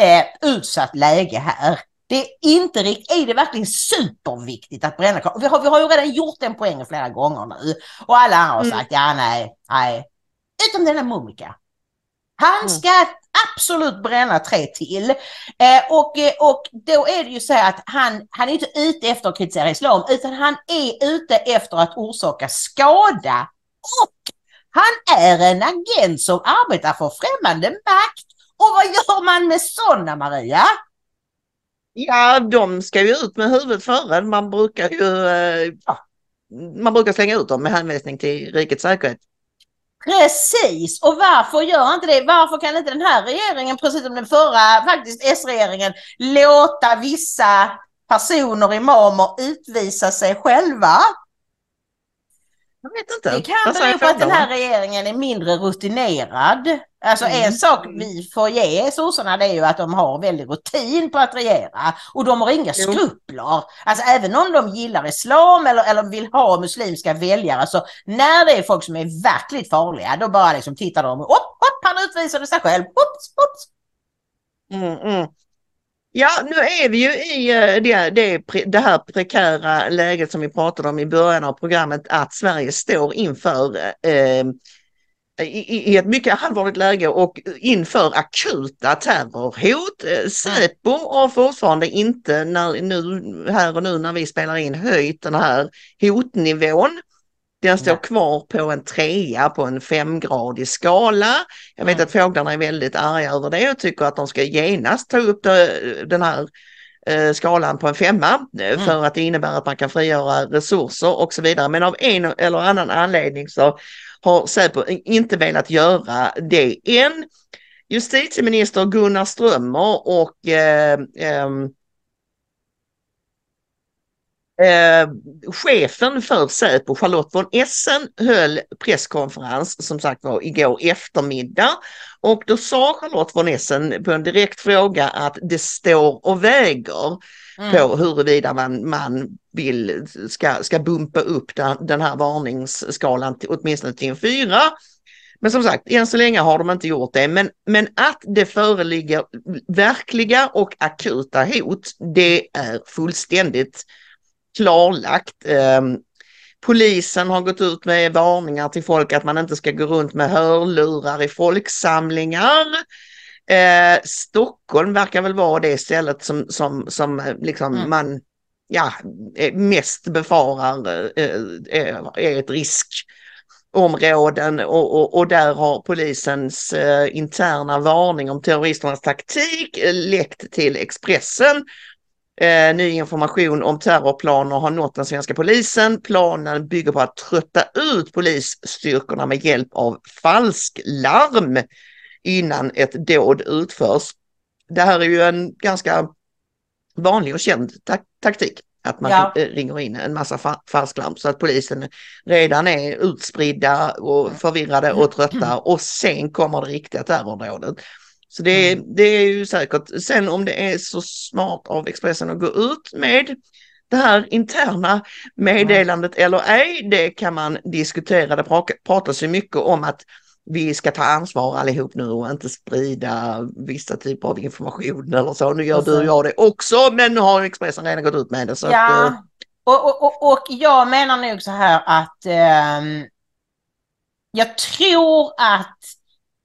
eh, utsatt läge här. Det är inte riktigt, är det verkligen superviktigt att bränna kvar? Vi har, vi har ju redan gjort den poängen flera gånger nu. Och alla andra har sagt, ja nej, nej. Utom denna Mumika. Han ska absolut bränna tre till. Eh, och, eh, och då är det ju så att han, han är inte ute efter att kritisera islam utan han är ute efter att orsaka skada. Och han är en agent som arbetar för främmande makt. Och vad gör man med sådana Maria? Ja, de ska ju ut med huvudet före. Man brukar ju eh, ja, man brukar slänga ut dem med hänvisning till rikets säkerhet. Precis, och varför gör inte det? Varför kan inte den här regeringen, precis som den förra faktiskt S-regeringen, låta vissa personer, imamer, utvisa sig själva? Jag vet inte. Det kan bero på att den här regeringen är mindre rutinerad. Alltså en sak vi får ge sossarna det är ju att de har väldigt rutin på att regera och de har inga skrupler. Alltså även om de gillar islam eller, eller vill ha muslimska väljare så när det är folk som är verkligt farliga då bara liksom tittar de, hopp, hopp, han utvisade sig själv, hopps, hopps. Mm, mm. Ja, nu är vi ju i eh, det, det, det här prekära läget som vi pratade om i början av programmet att Sverige står inför eh, i, i ett mycket allvarligt läge och inför akuta terrorhot. Eh, Säpo har fortfarande inte när, nu, här och nu när vi spelar in höjt den här hotnivån. Den står kvar på en trea på en femgradig skala. Jag vet att fåglarna är väldigt arga över det och tycker att de ska genast ta upp den här eh, skalan på en femma eh, mm. för att det innebär att man kan frigöra resurser och så vidare. Men av en eller annan anledning så har Säpo inte velat göra det än. Justitieminister Gunnar Strömmer och eh, eh, Eh, chefen för Säpo, Charlotte von Essen, höll presskonferens som sagt var igår eftermiddag. Och då sa Charlotte von Essen på en direkt fråga att det står och väger mm. på huruvida man, man vill, ska, ska bumpa upp den, den här varningsskalan till, åtminstone till en fyra. Men som sagt, än så länge har de inte gjort det. Men, men att det föreligger verkliga och akuta hot, det är fullständigt klarlagt. Ehm, polisen har gått ut med varningar till folk att man inte ska gå runt med hörlurar i folksamlingar. Eh, Stockholm verkar väl vara det stället som, som, som eh, liksom mm. man ja, mest befarar eh, är ett riskområden och, och, och, där har polisens eh, interna varning om terroristernas taktik läckt till Expressen Eh, ny information om terrorplaner har nått den svenska polisen. Planen bygger på att trötta ut polisstyrkorna med hjälp av falsklarm innan ett dåd utförs. Det här är ju en ganska vanlig och känd tak taktik. Att man ja. ringer in en massa fa falsklarm så att polisen redan är utspridda och förvirrade och trötta och sen kommer det riktiga terrordådet. Så det, mm. det är ju säkert. Sen om det är så smart av Expressen att gå ut med det här interna meddelandet mm. eller ej, det kan man diskutera. Det pratas ju mycket om att vi ska ta ansvar allihop nu och inte sprida vissa typer av information eller så. Nu gör du och jag det också, men nu har Expressen redan gått ut med det. Så ja, att, uh... och, och, och, jag menar nog så här att eh, jag tror att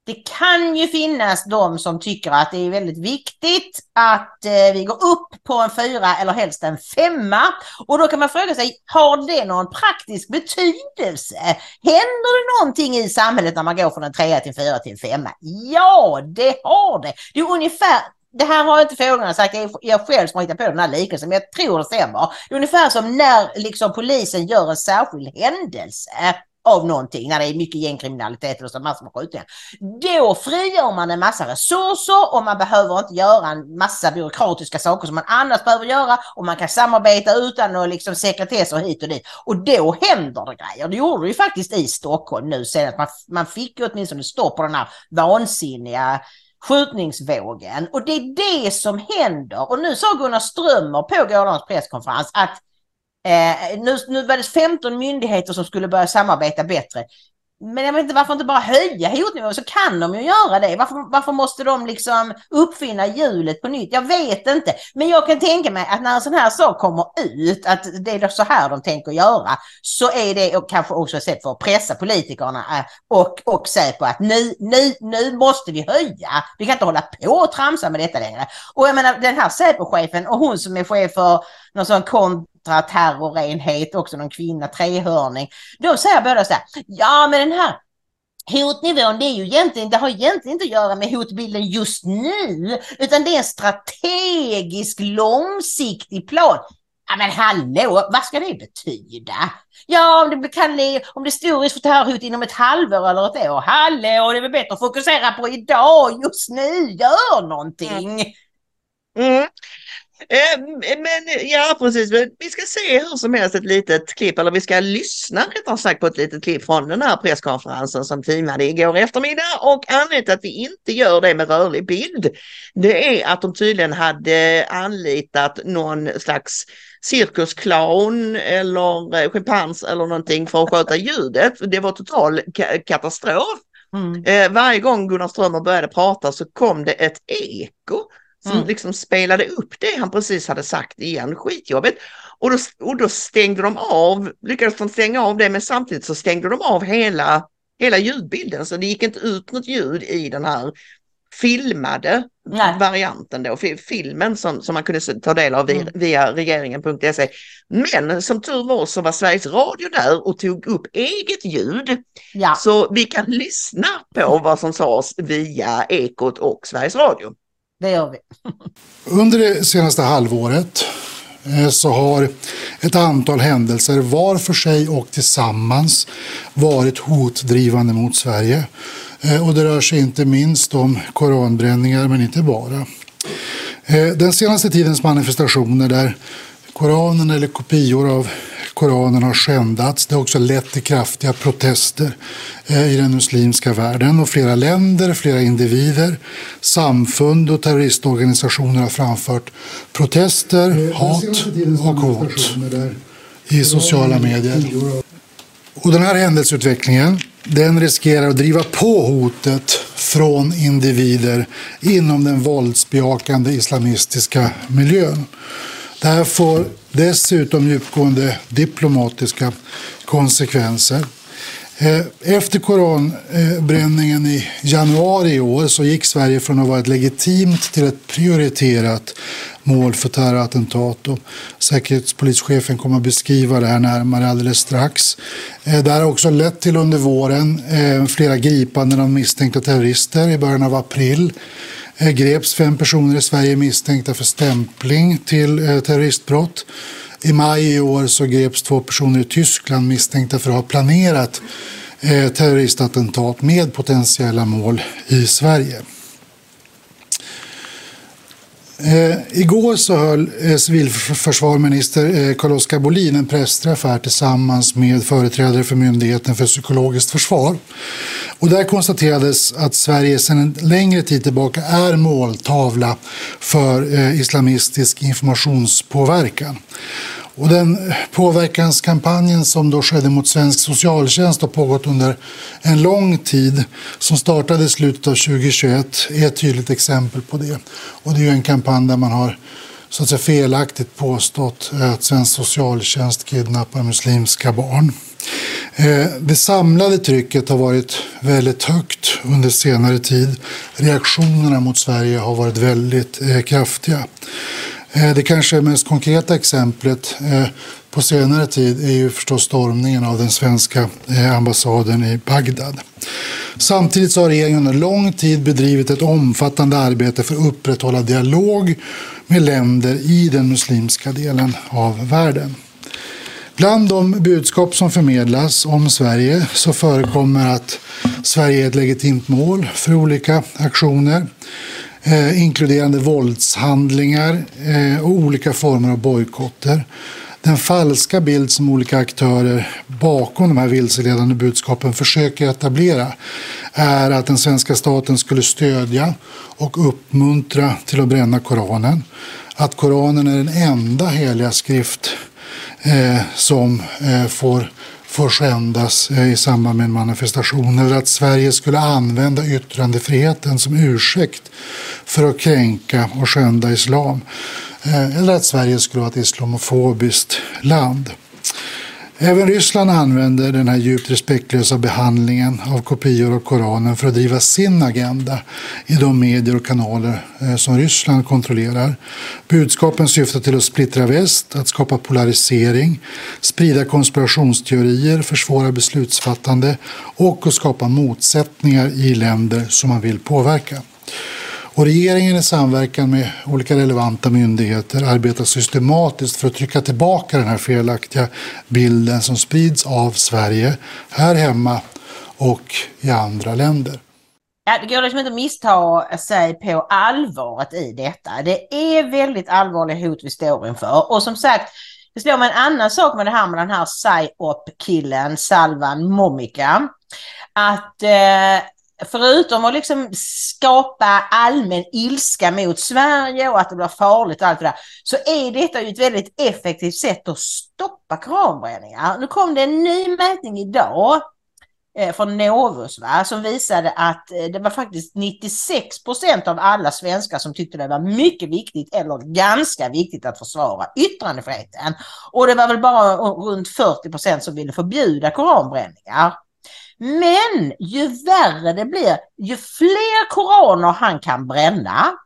det kan ju finnas de som tycker att det är väldigt viktigt att eh, vi går upp på en fyra eller helst en femma. Och då kan man fråga sig, har det någon praktisk betydelse? Händer det någonting i samhället när man går från en trea till en fyra till en femma? Ja, det har det. Det är ungefär det här har inte fåglarna sagt, det är jag själv som har hittat på den här liknelsen, men jag tror det stämmer. Det är ungefär som när liksom, polisen gör en särskild händelse av någonting, när det är mycket gängkriminalitet och så massor med skjutningar. Då frigör man en massa resurser och man behöver inte göra en massa byråkratiska saker som man annars behöver göra och man kan samarbeta utan att liksom sekretess och hit och dit. Och då händer det grejer. Det gjorde det ju faktiskt i Stockholm nu senast. Man, man fick ju åtminstone stopp på den här vansinniga skjutningsvågen. Och det är det som händer. Och nu sa Gunnar Strömmer på gårdagens presskonferens att Eh, nu, nu var det 15 myndigheter som skulle börja samarbeta bättre. Men jag vet inte varför inte bara höja hotnivån så kan de ju göra det. Varför, varför måste de liksom uppfinna hjulet på nytt? Jag vet inte. Men jag kan tänka mig att när en sån här sak kommer ut, att det är så här de tänker göra, så är det kanske också ett sätt för att pressa politikerna eh, och, och säga på att nu, nu, nu måste vi höja. Vi kan inte hålla på och tramsa med detta längre. Och jag menar den här Säpochefen och hon som är chef för någon sån kontraterrorenhet, också någon kvinna, trehörning. Då säger båda så här, ja men den här hotnivån, det, är ju egentligen, det har egentligen inte att göra med hotbilden just nu, utan det är en strategisk långsiktig plan. Ja men hallå, vad ska det betyda? Ja, om det, kan, om det är stor risk för terrorhot inom ett halvår eller ett år. Hallå, det är väl bättre att fokusera på idag, just nu, gör någonting. Mm. Mm. Eh, men ja, precis. Vi ska se hur som helst ett litet klipp, eller vi ska lyssna rättare sagt på ett litet klipp från den här presskonferensen som teamade igår eftermiddag. Och anledningen till att vi inte gör det med rörlig bild, det är att de tydligen hade anlitat någon slags cirkusclown eller schimpans eller någonting för att sköta ljudet. Det var total katastrof. Mm. Eh, varje gång Gunnar Strömmer började prata så kom det ett eko som Mm. liksom spelade upp det han precis hade sagt igen, skitjobbigt. Och då, och då stängde de av, lyckades de stänga av det men samtidigt så stängde de av hela, hela ljudbilden så det gick inte ut något ljud i den här filmade Nej. varianten då, fi- filmen som, som man kunde ta del av via, Mm. via regeringen.se. Men som tur var så var Sveriges Radio där och tog upp eget ljud. Ja. Så vi kan lyssna på vad som sades via Ekot och Sveriges Radio. Det gör vi. Under det senaste halvåret eh, så har ett antal händelser var för sig och tillsammans varit hotdrivande mot Sverige. Eh, och det rör sig inte minst om koranbränningar, men inte bara. Eh, den senaste tidens manifestationer där Koranen eller kopior av Koranen har skändats. Det har också lett till kraftiga protester eh, i den muslimska världen och flera länder, flera individer, samfund och terroristorganisationer har framfört protester, hat och hot i sociala medier. Och den här händelseutvecklingen den riskerar att driva på hotet från individer inom den våldsbejakande islamistiska miljön. Det här får dessutom djupgående diplomatiska konsekvenser. Eh, efter koranbränningen i januari i år så gick Sverige från att vara ett legitimt till ett prioriterat mål för terrorattentat. Och säkerhetspolischefen kommer att beskriva det här närmare alldeles strax. Eh, det här har också lett till under våren eh, flera gripanden av misstänkta terrorister. I början av april Eh, greps fem personer i Sverige misstänkta för stämpling till eh, terroristbrott. I maj i år så greps två personer i Tyskland misstänkta för att ha planerat eh, terroristattentat med potentiella mål i Sverige. Eh, igår så höll eh, civilförsvarsminister eh, Carl-Oskar Bolin en pressträff här tillsammans med företrädare för Myndigheten för psykologiskt försvar. Och där konstaterades att Sverige sedan en längre tid tillbaka är måltavla för eh, islamistisk informationspåverkan. Och den påverkanskampanjen som då skedde mot svensk socialtjänst har pågått under en lång tid som startade i slutet av 2021 är ett tydligt exempel på det. Och det är ju en kampanj där man har så att säga felaktigt påstått att svensk socialtjänst kidnappar muslimska barn. Eh, det samlade trycket har varit väldigt högt under senare tid. Reaktionerna mot Sverige har varit väldigt eh, kraftiga. Eh, det kanske mest konkreta exemplet eh, på senare tid är ju förstås stormningen av den svenska eh, ambassaden i Bagdad. Samtidigt så har regeringen under lång tid bedrivit ett omfattande arbete för att upprätthålla dialog med länder i den muslimska delen av världen. Bland de budskap som förmedlas om Sverige så förekommer att Sverige är ett legitimt mål för olika aktioner eh, inkluderande våldshandlingar eh, och olika former av bojkotter. Den falska bild som olika aktörer bakom de här vilseledande budskapen försöker etablera är att den svenska staten skulle stödja och uppmuntra till att bränna Koranen. Att Koranen är den enda heliga skrift eh, som eh, får, får skändas eh, i samband med en manifestation eller att Sverige skulle använda yttrandefriheten som ursäkt för att kränka och skända islam. Eh, eller att Sverige skulle vara ett islamofobiskt land. Även Ryssland använder den här djupt respektlösa behandlingen av kopior av Koranen för att driva sin agenda i de medier och kanaler eh, som Ryssland kontrollerar. Budskapen syftar till att splittra väst, att skapa polarisering, sprida konspirationsteorier, försvåra beslutsfattande och att skapa motsättningar i länder som man vill påverka. Och regeringen i samverkan med olika relevanta myndigheter arbetar systematiskt för att trycka tillbaka den här felaktiga bilden som sprids av Sverige här hemma och i andra länder. Ja, det går liksom inte att missta sig på allvaret i detta. Det är väldigt allvarliga hot vi står inför. Och som sagt, det slår mig en annan sak med det här med den här psyop-killen Salvan Momika. Att eh, förutom att liksom skapa allmän ilska mot Sverige och att det blir farligt och allt det där, så är detta ju ett väldigt effektivt sätt att stoppa koranbränningar. Nu kom det en ny mätning idag eh, från Novus va, som visade att eh, det var faktiskt 96 procent av alla svenskar som tyckte det var mycket viktigt eller ganska viktigt att försvara yttrandefriheten. Och det var väl bara runt 40 procent som ville förbjuda koranbränningar. Men ju värre det blir, ju fler koraner han kan bränna,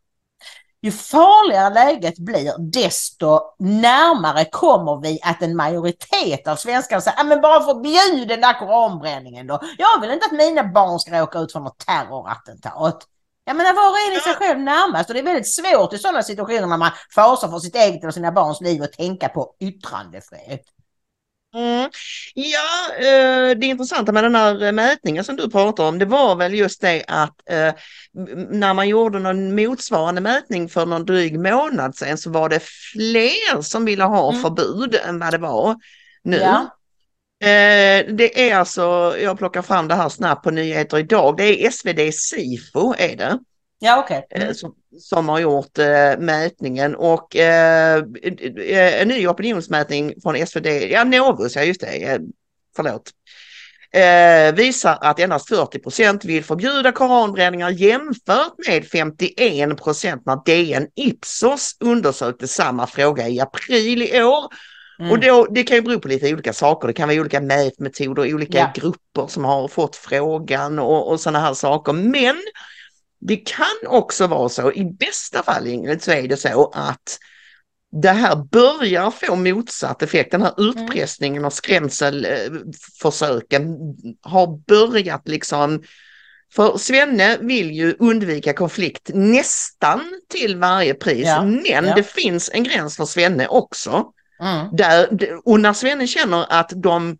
ju farligare läget blir, desto närmare kommer vi att en majoritet av svenskarna säger ah, men bara förbjud den där koranbränningen då. Jag vill inte att mina barn ska råka ut för något terrorattentat. Jag menar var och en är sig själv närmast och det är väldigt svårt i sådana situationer när man fasar för sitt eget och sina barns liv och tänka på yttrandefrihet. Mm. Ja, eh, det intressanta med den här mätningen som du pratar om, det var väl just det att eh, när man gjorde någon motsvarande mätning för någon dryg månad sedan så var det fler som ville ha Mm. förbud än vad det var nu. Ja. Eh, det är alltså, jag plockar fram det här snabbt på nyheter idag, det är SvD Sifo är det. Ja, okej. eh, Som, som har gjort eh, mätningen och eh, eh, en ny opinionsmätning från SvD, ja Novus, ja just det, eh, förlåt, eh, visar att endast 40 procent vill förbjuda koranbränningar jämfört med 51 procent när DN Ipsos undersökte samma fråga i april i år. Mm. Och då, det kan ju bero på lite olika saker. Det kan vara olika mätmetoder, olika Ja. grupper som har fått frågan och, och sådana här saker. Men det kan också vara så, i bästa fall Ingrid, så är det så att det här börjar få motsatt effekt. Den här utpressningen och skrämselförsöken har börjat liksom för Svenne vill ju undvika konflikt nästan till varje pris, Ja, men ja. det finns en gräns för Svenne också. Mm. Där, och när Svenne känner att de,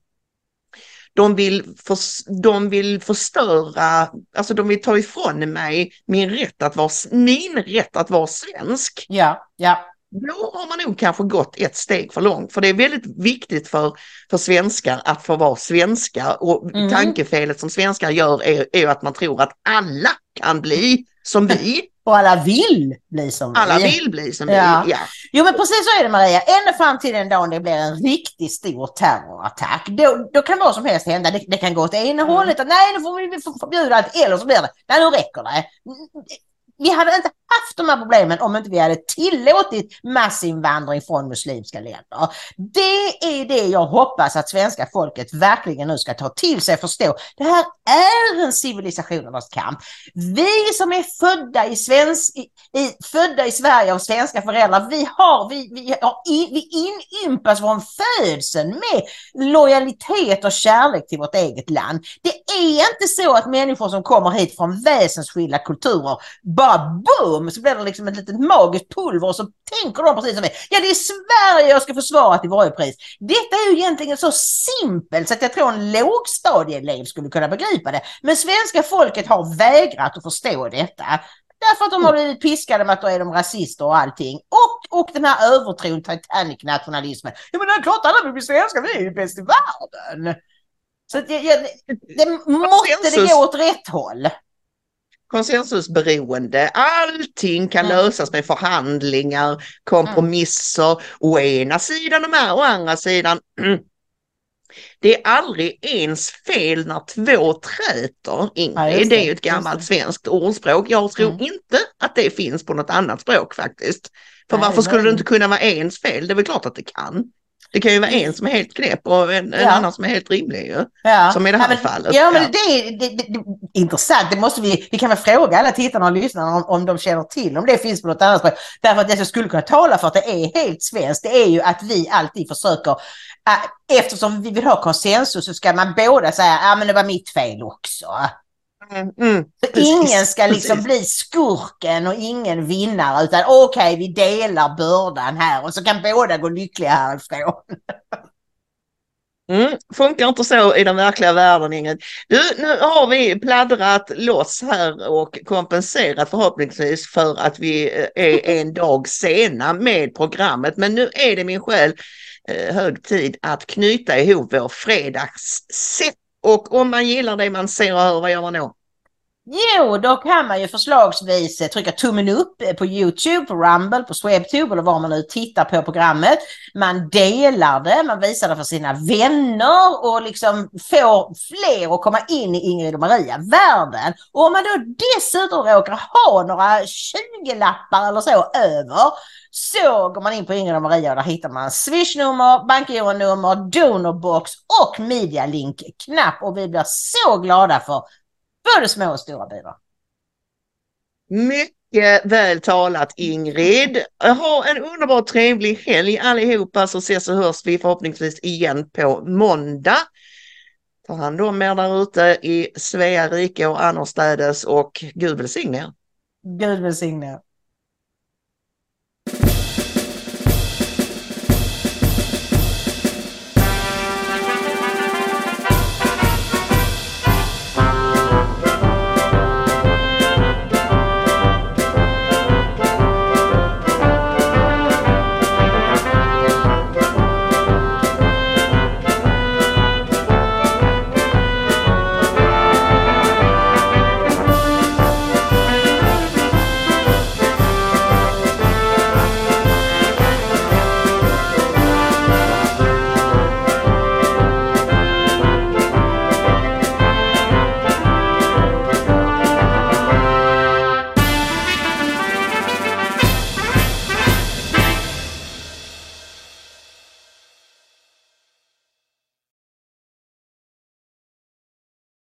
de, vill för, de vill förstöra, alltså de vill ta ifrån mig min rätt att vara, min rätt att vara svensk. Ja, ja. Då har man nog kanske gått ett steg för långt. För det är väldigt viktigt för, för svenskar att få vara svenskar. Och Mm. tankefelet som svenskar gör är, är att man tror att alla kan bli som vi. Och alla vill bli som Alla vi. vill bli som Ja. vi. Ja. Jo men precis så är det Maria. Ända fram till den dagen det blir en riktigt stor terrorattack. Då, då kan vad som helst hända. Det, det kan gå åt ena Mm. hållet. Nej nu får vi förbjuda allt. Eller så blir det. Nej nu räcker det. Vi hade inte haft de här problemen om inte vi hade tillåtit massinvandring från muslimska länder. Det är det jag hoppas att svenska folket verkligen nu ska ta till sig och förstå. Det här är en civilisationernas kamp. Vi som är födda i, svensk, i, i, födda i Sverige av svenska föräldrar, vi, har, vi, vi, har in, vi inympas från födseln med lojalitet och kärlek till vårt eget land. Det är inte så att människor som kommer hit från väsensskilda kulturer bara boom så blir det liksom ett litet magiskt pulver och så tänker de precis som vi. Ja det är Sverige jag ska försvara till varje pris. Detta är ju egentligen så simpelt så att jag tror en lågstadieelev skulle kunna begripa det. Men svenska folket har vägrat att förstå detta. Därför att de har blivit piskade med att då är de rasister och allting. Och, och den här övertron, Titanic-nationalismen. Ja men det är klart alla vill bli svenskar, vi är ju bäst i världen. Så att jag, jag, det måste det gå åt rätt håll. Konsensusberoende. Allting kan Mm. lösas med förhandlingar, kompromisser. Å ena sidan de här, å andra sidan. Det är aldrig ens fel när två träter, Ja, Ingrid. just det det, är ju ett gammalt det. svenskt ordspråk. Jag tror Mm. inte att det finns på något annat språk faktiskt. För Nej, varför skulle det nej. inte kunna vara ens fel? Det är väl klart att det kan. Det kan ju vara en som är helt knäpp och en, en Ja. annan som är helt rimlig ju. Ja. Som i det här men, fallet. Ja, men Ja. det är det, det, det, intressant. Det måste vi, vi kan väl fråga alla tittarna och lyssnarna om, om de känner till om det finns på något annat språk. Därför att det som skulle kunna tala för att det är helt svenskt, det är ju att vi alltid försöker, äh, eftersom vi vill ha konsensus så ska man båda säga, ja men det var mitt fel också. Mm, mm, ingen ska liksom precis. bli skurken och ingen vinnare utan okej vi delar bördan här och så kan båda gå lyckliga härifrån. Mm, funkar inte så i den verkliga världen Ingrid. Du, nu har vi pladdrat loss här och kompenserat förhoppningsvis för att vi eh, är en dag sena med programmet. Men nu är det min själ eh, hög tid att knyta ihop vår fredagssätt. Och om man gillar det man ser och hör, vad gör man då? Jo, då kan man ju förslagsvis trycka tummen upp på Youtube, på Rumble, på Swebtube eller var man nu tittar på programmet. Man delar det, man visar det för sina vänner och liksom får fler att komma in i Ingrid och Maria-världen. Och om man då dessutom råkar ha några 20-lappar eller så över så går man in på Ingrid och Maria och där hittar man swishnummer, bankgironummer, donorbox och medialink-knapp och vi blir så glada för både små och stora bidrag. Mycket väl talat Ingrid. Ha en underbart trevlig helg allihopa så ses och hörs vi förhoppningsvis igen på måndag. Ta hand om er där ute i Svea rike och annorstädes och Gud välsigne er. Gud välsigne er.